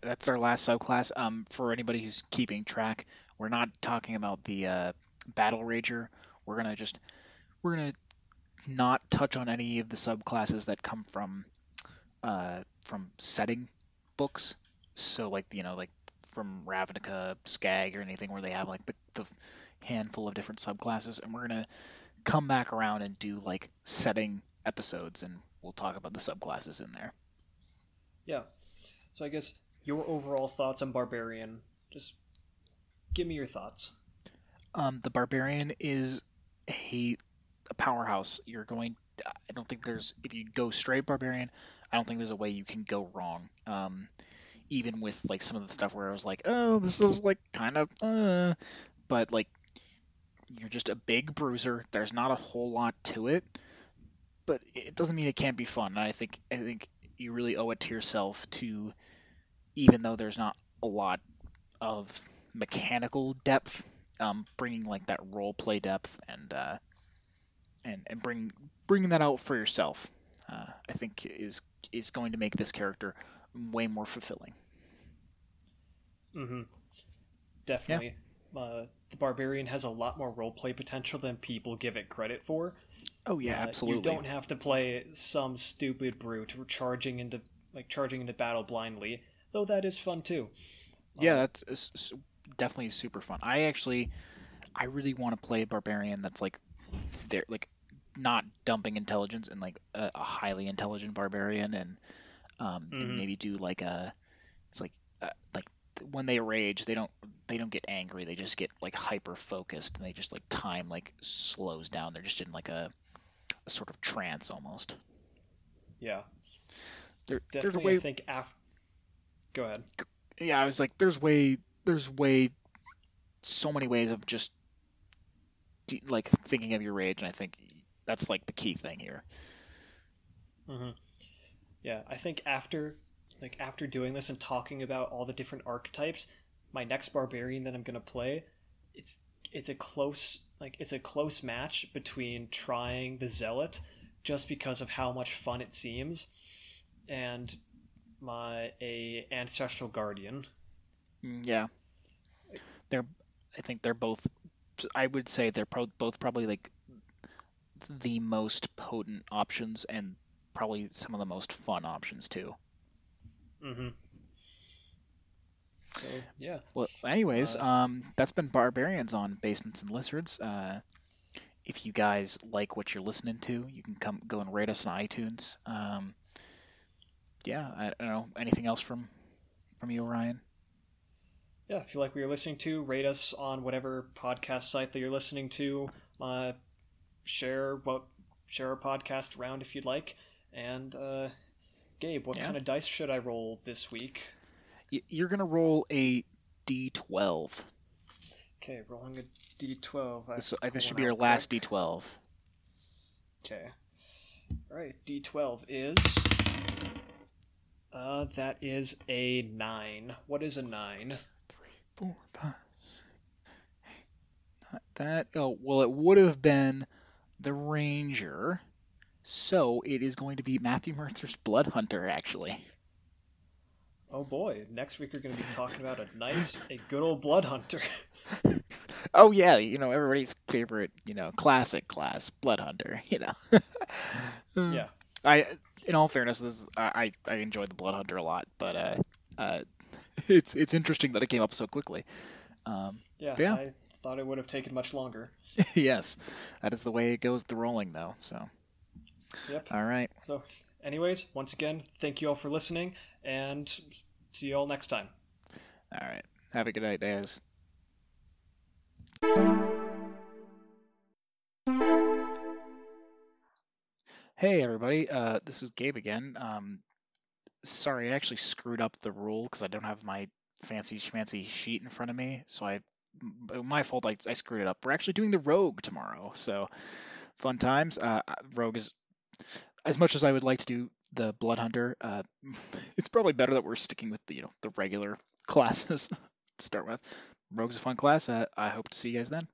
that's our last subclass. Um, for anybody who's keeping track, we're not talking about the uh, battle rager. We're gonna just we're gonna not touch on any of the subclasses that come from uh, from setting books. So like you know like from Ravnica, SCAG, or anything where they have like the, the handful of different subclasses, and we're gonna come back around and do like setting episodes, and we'll talk about the subclasses in there. Yeah. So I guess your overall thoughts on Barbarian. Just give me your thoughts. Um, the barbarian is a, a powerhouse. You're going. I don't think there's if you go straight barbarian. I don't think there's a way you can go wrong. Um, even with like some of the stuff where I was like, oh, this is like kind of, uh, but like you're just a big bruiser. There's not a whole lot to it, but it doesn't mean it can't be fun. And I think I think you really owe it to yourself to, even though there's not a lot of mechanical depth, um, bringing like that role play depth and uh, and and bring bringing that out for yourself. Uh, I think is is going to make this character way more fulfilling. Mm-hmm. Definitely. Uh, the Barbarian has a lot more roleplay potential than people give it credit for. Oh yeah, Uh, absolutely. You don't have to play some stupid brute charging into like charging into battle blindly, though that is fun too. Yeah, Um, that's definitely super fun. I actually, I really want to play a barbarian that's like, they're like, not dumping intelligence and like a, a highly intelligent barbarian, and um, and Mhm. maybe do like a, it's like uh, like when they rage, they don't they don't get angry, they just get like hyper focused, and they just like time like slows down. They're just in like a, a sort of trance almost. yeah, There, there's a way I think af- Go ahead. yeah, I was like, there's way, there's way, so many ways of just like thinking of your rage, and I think that's like the key thing here. hmm Yeah, I think after like after doing this and talking about all the different archetypes, my next barbarian that I'm gonna play, it's it's a close like it's a close match between trying the zealot, just because of how much fun it seems, and my a ancestral guardian. Mm, Yeah, they're, I think they're both. I would say they're pro- both probably like the most potent options and probably some of the most fun options too. Mm-hmm. So yeah, Well, anyways, Uh, um, that's been Barbarians on Basements and Lizards. Uh, if you guys like what you're listening to, you can come go and rate us on iTunes. Um, yeah, I don't know anything else from from you, Ryan. yeah. If you like what you're listening to, rate us on whatever podcast site that you're listening to. Uh, share what share our podcast around if you'd like. And uh, Gabe, what Yeah. kind of dice should I roll this week? Y- You're gonna roll a d12. Okay, rolling a d12. I, This, this should be your last quick. D12. Okay. All right, d12 is. Uh, that is a nine. What is a nine? Four, five, six, eight, nine. That oh well, it would have been the Ranger, so it is going to be Matthew Mercer's Blood Hunter actually. Oh boy! Next week we're going to be talking about a nice, a good old blood hunter. Oh yeah, you know everybody's favorite, you know, classic class Blood Hunter. You know. Yeah. I, in all fairness, this is, I I enjoyed the Blood Hunter a lot, but uh, uh, it's it's interesting that it came up so quickly. Um, Yeah. Yeah. I thought it would have taken much longer. yes, that is the way it goes. The rolling though. So Yep. all right. So, anyways, once again, thank you all for listening, and see you all next time. All right. Have a good night, guys. Hey, everybody. Uh, this is Gabe again. Um, sorry, I actually screwed up the rule because I don't have my fancy schmancy sheet in front of me. So I, my fault. I, I screwed it up. We're actually doing the Rogue tomorrow. So fun times. Uh, uh, Rogue is as much as I would like to do the Blood Hunter. Uh, it's probably better that we're sticking with the you know the regular classes to start with. Rogue's a fun class. Uh, I hope to see you guys then.